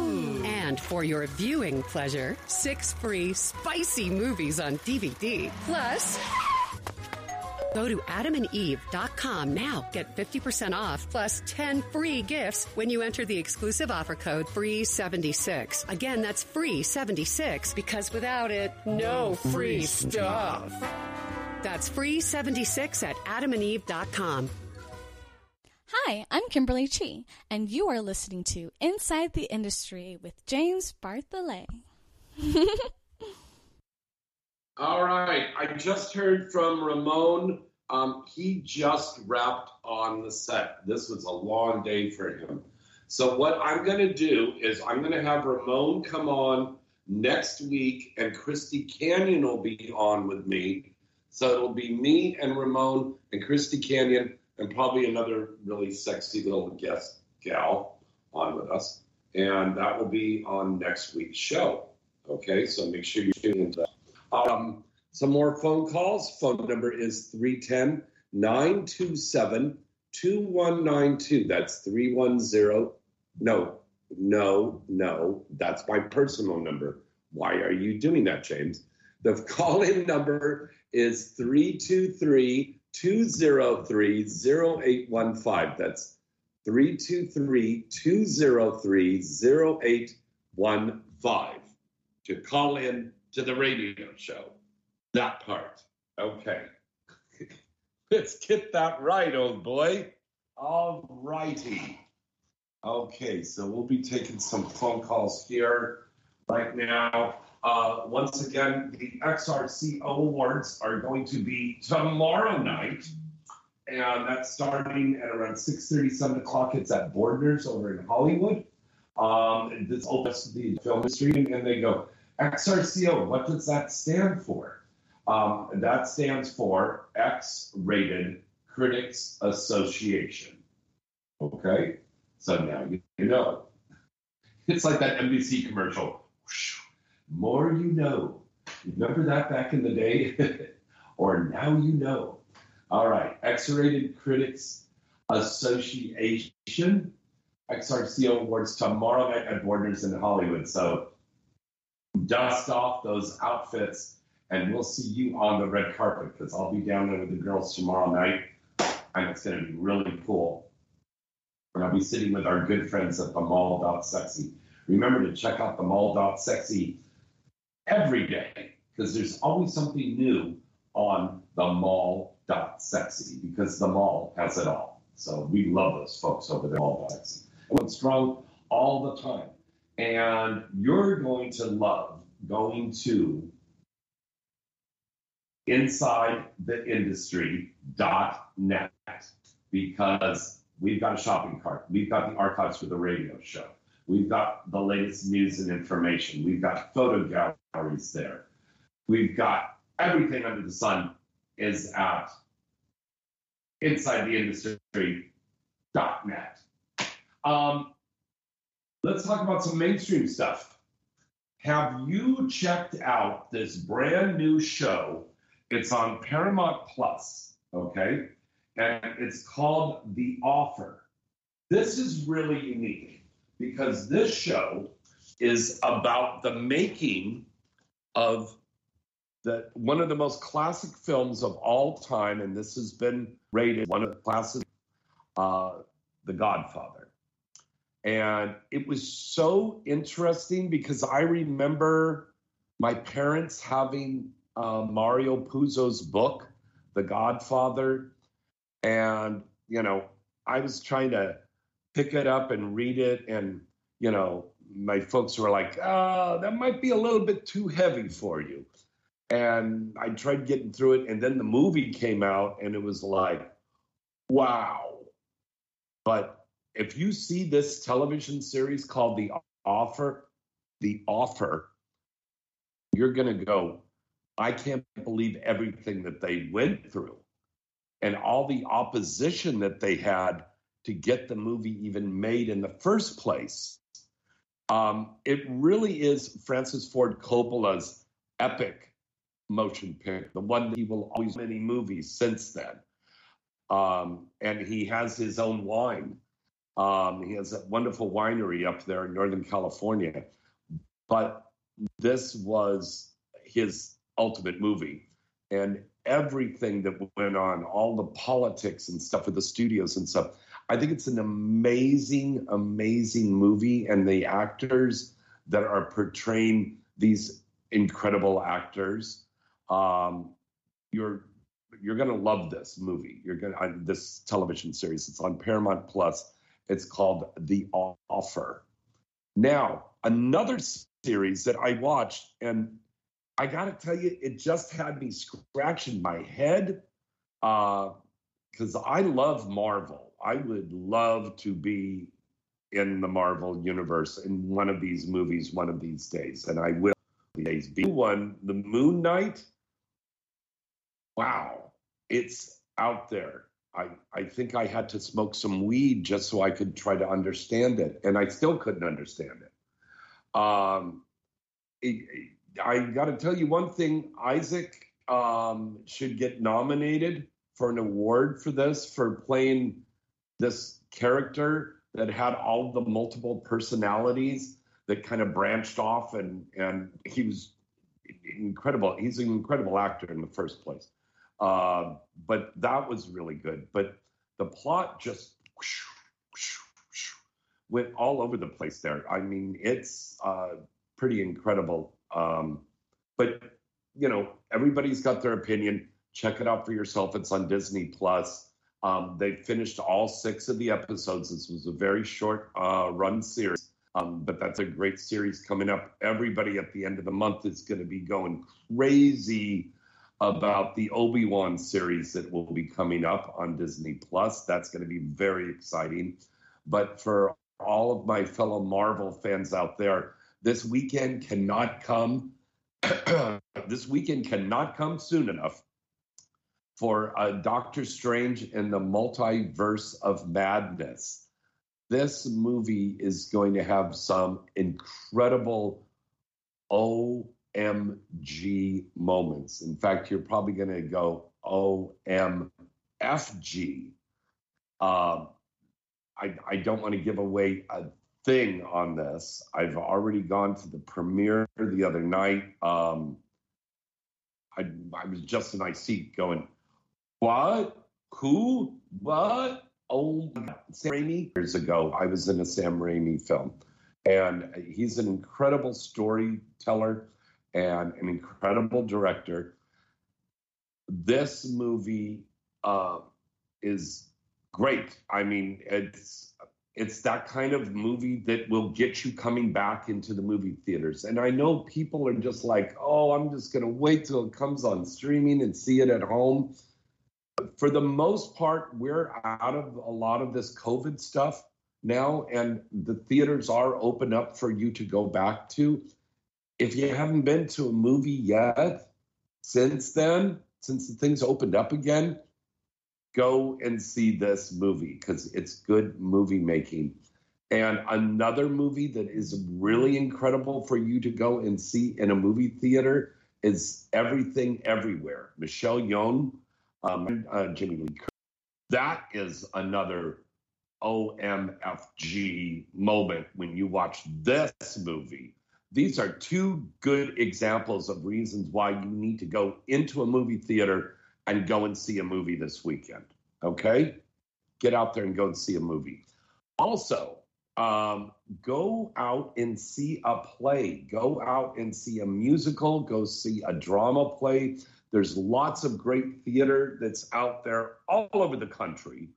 And for your viewing pleasure, six free spicy movies on DVD. Plus, Go to adamandeve.com now. Get 50% off plus 10 free gifts when you enter the exclusive offer code FREE76. Again, that's FREE76 because without it, no free stuff. That's FREE76 at adamandeve.com.
Hi, I'm Kimberly Chi, and you are listening to Inside the Industry with James Bartolet.
All right. I just heard from Ramon. Um, he just wrapped on the set. This was a long day for him. So, what I'm going to do is I'm going to have Ramon come on next week, and Christy Canyon will be on with me. So, it'll be me and Ramon and Christy Canyon, and probably another really sexy little guest gal on with us. And that will be on next week's show. Okay, so make sure you tune into. Um, some more phone calls. Phone number is 310 927 2192. That's 310. No, no, no. That's my personal number. Why are you doing that, James? The call in number is 323 203 0815. That's 323 203 0815 to call in to the radio show. That part. Okay. Let's get that right, old boy. All righty. Okay, so we'll be taking some phone calls here right now. Uh, once again, the XRCO awards are going to be tomorrow night, and that's starting at around 6:30, 7 o'clock. It's at Boardner's over in Hollywood. Um, this opens the film industry, and they go, XRCO, what does that stand for? Um, that stands for X Rated Critics Association. Okay? So now you, you know. It's like that NBC commercial. More you know. Remember that back in the day? or now you know. All right. X Rated Critics Association. XRCO Awards tomorrow night at Boardner's in Hollywood. So dust off those outfits, and we'll see you on the red carpet because I'll be down there with the girls tomorrow night, and it's going to be really cool. And I'll be sitting with our good friends at the mall.sexy. Remember to check out the mall.sexy every day because there's always something new on the mall.sexy because the mall has it all. So we love those folks over there. And strong all the time. And you're going to love going to insidetheindustry.net because we've got a shopping cart. We've got the archives for the radio show. We've got the latest news and information. We've got photo galleries there. We've got everything under the sun is at insidetheindustry.net. net. Um, let's talk about some mainstream stuff. Have you checked out this brand new show? It's on Paramount Plus, okay? And it's called The Offer. This is really unique because this show is about the making of the one of the most classic films of all time, and this has been rated one of the classic, uh, The Godfather. And it was so interesting because I remember my parents having uh, Mario Puzo's book, The Godfather. And, you know, I was trying to pick it up and read it. And, you know, my folks were like, oh, that might be a little bit too heavy for you. And I tried getting through it. And then the movie came out and it was like, wow. But if you see this television series called The Offer, The Offer, you're going to go, I can't believe everything that they went through and all the opposition that they had to get the movie even made in the first place. Um, it really is Francis Ford Coppola's epic motion picture, the one that he will always many movies since then. Um, and he has his own wine um, he has a wonderful winery up there in Northern California. But this was his ultimate movie. And everything that went on, all the politics and stuff with the studios and stuff. I think it's an amazing, amazing movie. And the actors that are portraying these incredible actors, um, you're you're gonna love this movie. You're gonna this television series. It's on Paramount Plus. It's called The Offer. Now, another series that I watched, and I got to tell you, it just had me scratching my head because uh, I love Marvel. I would love to be in the Marvel universe in one of these movies one of these days, and I will days be one. The Moon Knight. Wow, it's out there. I, I think I had to smoke some weed just so I could try to understand it, and I still couldn't understand it. Um, it, I got to tell you one thing: Isaac um, should get nominated for an award for this for playing this character that had all the multiple personalities that kind of branched off, and and he was incredible. He's an incredible actor in the first place. Uh, but that was really good. But the plot just went all over the place there. I mean, it's uh, pretty incredible. Um, but you know, everybody's got their opinion. Check it out for yourself. It's on Disney Plus. Um, they finished all six of the episodes. This was a very short uh, run series, um, but that's a great series coming up. Everybody at the end of the month is going to be going crazy about the Obi Wan series that will be coming up on Disney Plus. That's going to be very exciting. But for all of my fellow Marvel fans out there, this weekend cannot come. this weekend cannot come soon enough for uh, Doctor Strange in the Multiverse of Madness. This movie is going to have some incredible OMG moments. In fact, you're probably going to go OMFG. Um, I, I don't want to give away a thing on this. I've already gone to the premiere the other night. Um, I, I was just in my seat going, What? Who? What? Oh, Sam Raimi. Years ago, I was in a Sam Raimi film, and he's an incredible storyteller and an incredible director. This movie uh, is great. I mean, it's it's that kind of movie that will get you coming back into the movie theaters. And I know people are just like, "Oh, I'm just going to wait till it comes on streaming and see it at home." For the most part, we're out of a lot of this COVID stuff now, and the theaters are open up for you to go back to if you haven't been to a movie yet since then, since the things opened up again, go and see this movie because it's good movie making. And another movie that is really incredible for you to go and see in a movie theater is Everything Everywhere. Michelle Yeoh, um, uh, Jamie Lee. Curtis. That is another OMFG moment when you watch this movie. These are two good examples of reasons why you need to go into a movie theater and go and see a movie this weekend. Okay? Get out there and go and see a movie. Also, um, go out and see a play. Go out and see a musical. Go see a drama play. There's lots of great theater that's out there all over the country.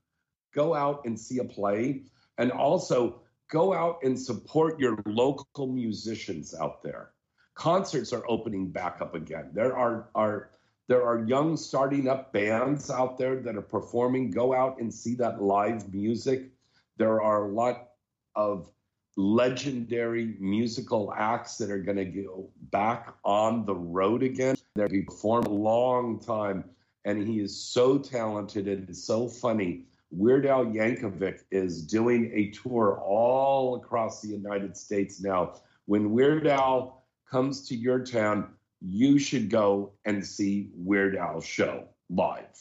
Go out and see a play. And also, go out and support your local musicians out there. Concerts are opening back up again. There are, are there are young starting up bands out there that are performing. Go out and see that live music. There are a lot of legendary musical acts that are going to go back on the road again. They're performed a long time, and he is so talented and so funny. Weird Al Yankovic is doing a tour all across the United States now. When Weird Al comes to your town, you should go and see Weird Al's show live.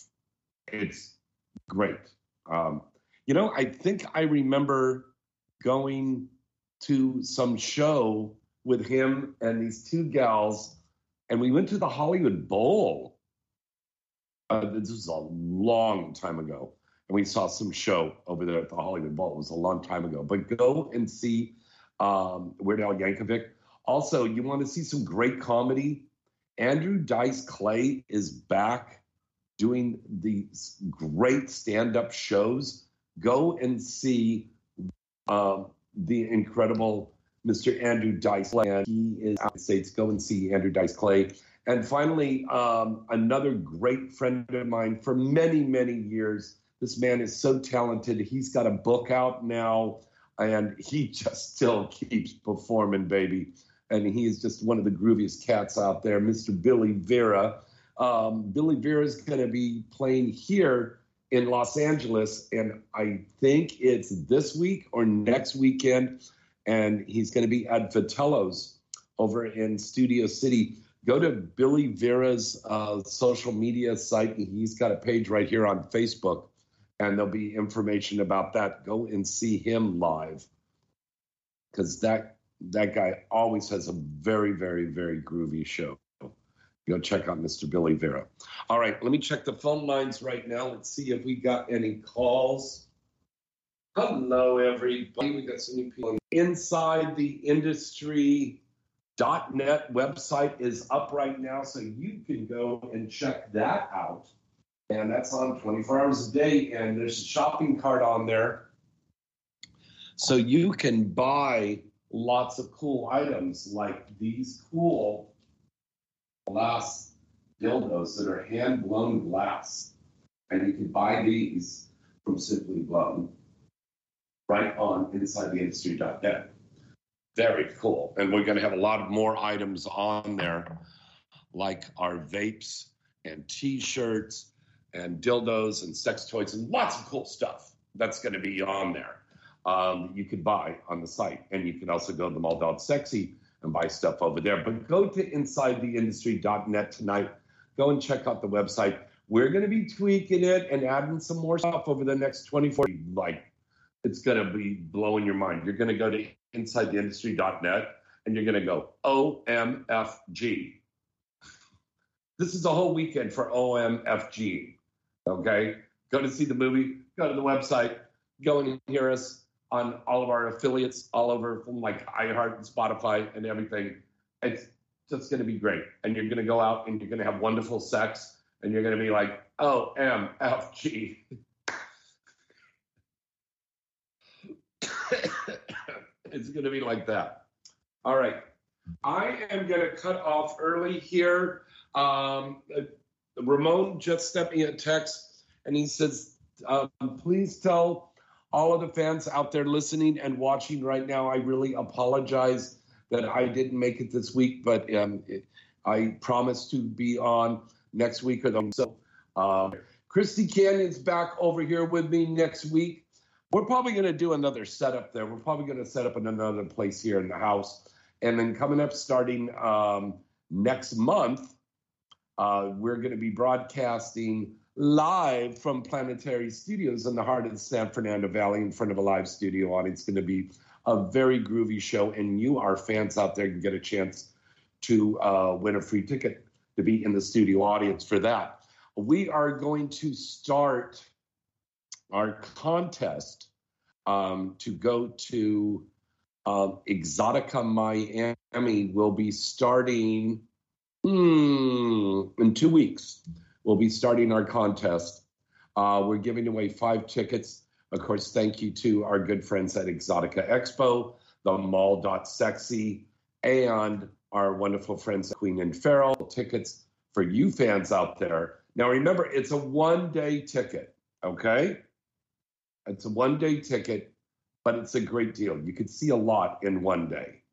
It's great. Um, you know, I think I remember going to some show with him and these two gals, and we went to the Hollywood Bowl. Uh, this was a long time ago, and we saw some show over there at the Hollywood Bowl. It was a long time ago, but go and see um, Weird Al Yankovic. Also, you want to see some great comedy? Andrew Dice Clay is back doing these great stand-up shows. Go and see um, the incredible Mr. Andrew Dice Clay. And He is out in the States. Go and see Andrew Dice Clay. And finally, um, another great friend of mine for many, many years. This man is so talented. He's got a book out now, and he just still keeps performing, baby. And he is just one of the grooviest cats out there, Mr. Billy Vera. Um, Billy Vera is going to be playing here in Los Angeles, and I think it's this week or next weekend. And he's going to be at Vitello's over in Studio City. Go to Billy Vera's uh, social media site. He's got a page right here on Facebook, and there'll be information about that. Go and see him live because that that guy always has a very, very, very groovy show go check out Mr. Billy Vera. All right, let me check the phone lines right now. Let's see if we got any calls. Hello, everybody. We got some new people. Inside the Industry .net website is up right now, so you can go and check that out. And that's on 24 hours a day, and there's a shopping cart on there. So you can buy lots of cool items like these cool glass dildos that are hand blown glass. And you can buy these from Simply Blown right on insidetheindustry.net. Very cool. And we're going to have a lot of more items on there, like our vapes and t shirts and dildos and sex toys and lots of cool stuff that's going to be on there. Um, you could buy on the site. And you can also go to the Mall Sexy and buy stuff over there. But go to insidetheindustry.net tonight. Go and check out the website. We're going to be tweaking it and adding some more stuff over the next 24. Like, it's going to be blowing your mind. You're going to go to insidetheindustry.net and you're going to go OMFG. This is a whole weekend for OMFG. Okay? Go to see the movie, go to the website, go and hear us on all of our affiliates all over from like iHeart and Spotify and everything. It's just going to be great. And you're going to go out and you're going to have wonderful sex and you're going to be like, oh, M, F, G. it's going to be like that. All right. I am going to cut off early here. Um, Ramon just sent me a text and he says, um, please tell all of the fans out there listening and watching right now, I really apologize that I didn't make it this week, but um, it, I promise to be on next week or the so. Uh, Christy Canyon's back over here with me next week. We're probably going to do another setup there. We're probably going to set up in another place here in the house. And then coming up starting um, next month, uh, we're going to be broadcasting live from Planetary Studios in the heart of the San Fernando Valley in front of a live studio audience. It's going to be a very groovy show, and you, our fans out there, can get a chance to uh, win a free ticket to be in the studio audience for that. We are going to start our contest um, to go to um, Exotica Miami. Will be starting hmm, in two weeks. We'll be starting our contest. Uh, we're giving away five tickets. Of course, thank you to our good friends at Exotica Expo, the Mall.sexy, and our wonderful friends at Queen and Pharaoh. Tickets for you fans out there. Now, remember, it's a one day ticket, okay? It's a one day ticket, but it's a great deal. You could see a lot in one day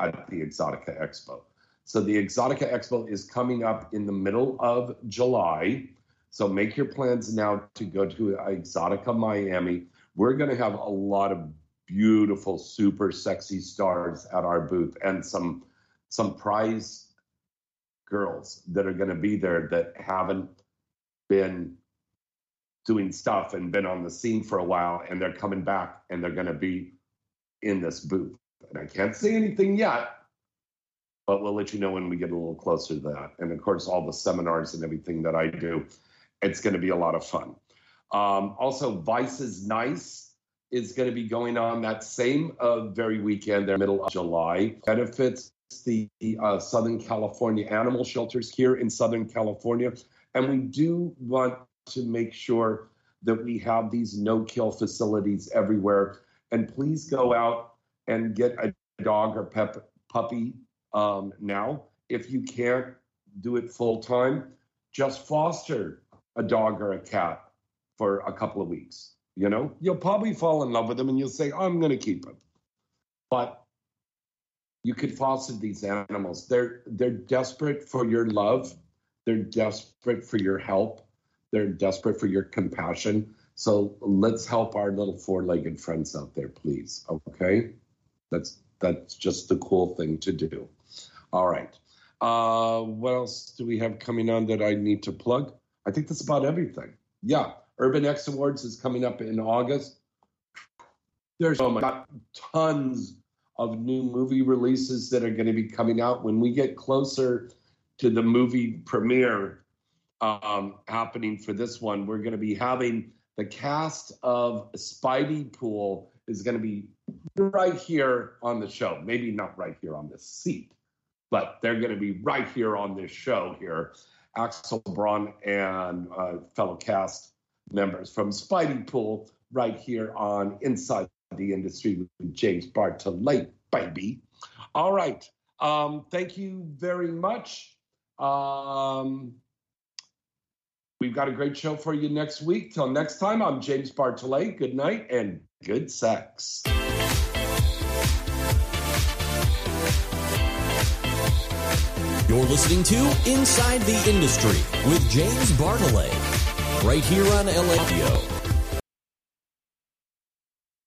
at the Exotica Expo. So the Exotica Expo is coming up in the middle of July. So make your plans now to go to Exotica Miami. We're going to have a lot of beautiful, super sexy stars at our booth and some some prize girls that are going to be there that haven't been doing stuff and been on the scene for a while and they're coming back and they're going to be in this booth. And I can't say anything yet, but we'll let you know when we get a little closer to that. And of course, all the seminars and everything that I do, it's going to be a lot of fun. Um, also, Vice is Nice is going to be going on that same uh, very weekend, there, middle of July. Benefits the uh, Southern California animal shelters here in Southern California. And we do want to make sure that we have these no kill facilities everywhere. And please go out and get a dog or pep, puppy um, now. If you can't do it full time, just foster a dog or a cat for a couple of weeks. You know, you'll probably fall in love with them and you'll say, I'm going to keep him. But you could foster these animals. They're they're desperate for your love. They're desperate for your help. They're desperate for your compassion. So let's help our little four-legged friends out there, please. Okay, that's that's just the cool thing to do. All right. Uh, what else do we have coming on that I need to plug? I think that's about everything. Yeah, Urban X Awards is coming up in August. There's oh my God, tons of new movie releases that are going to be coming out when we get closer to the movie premiere um, happening for this one. We're going to be having the cast of Spidey Pool is going to be right here on the show. Maybe not right here on this seat, but they're going to be right here on this show here. Axel Braun and uh, fellow cast members from Spidey Pool right here on Inside the industry with James Bartolet, baby. All right. Um, thank you very much. Um, we've got a great show for you next week. Till next time, I'm James Bartolet. Good night and good sex.
You're listening to Inside the Industry with James Bartolet, right here on Radio.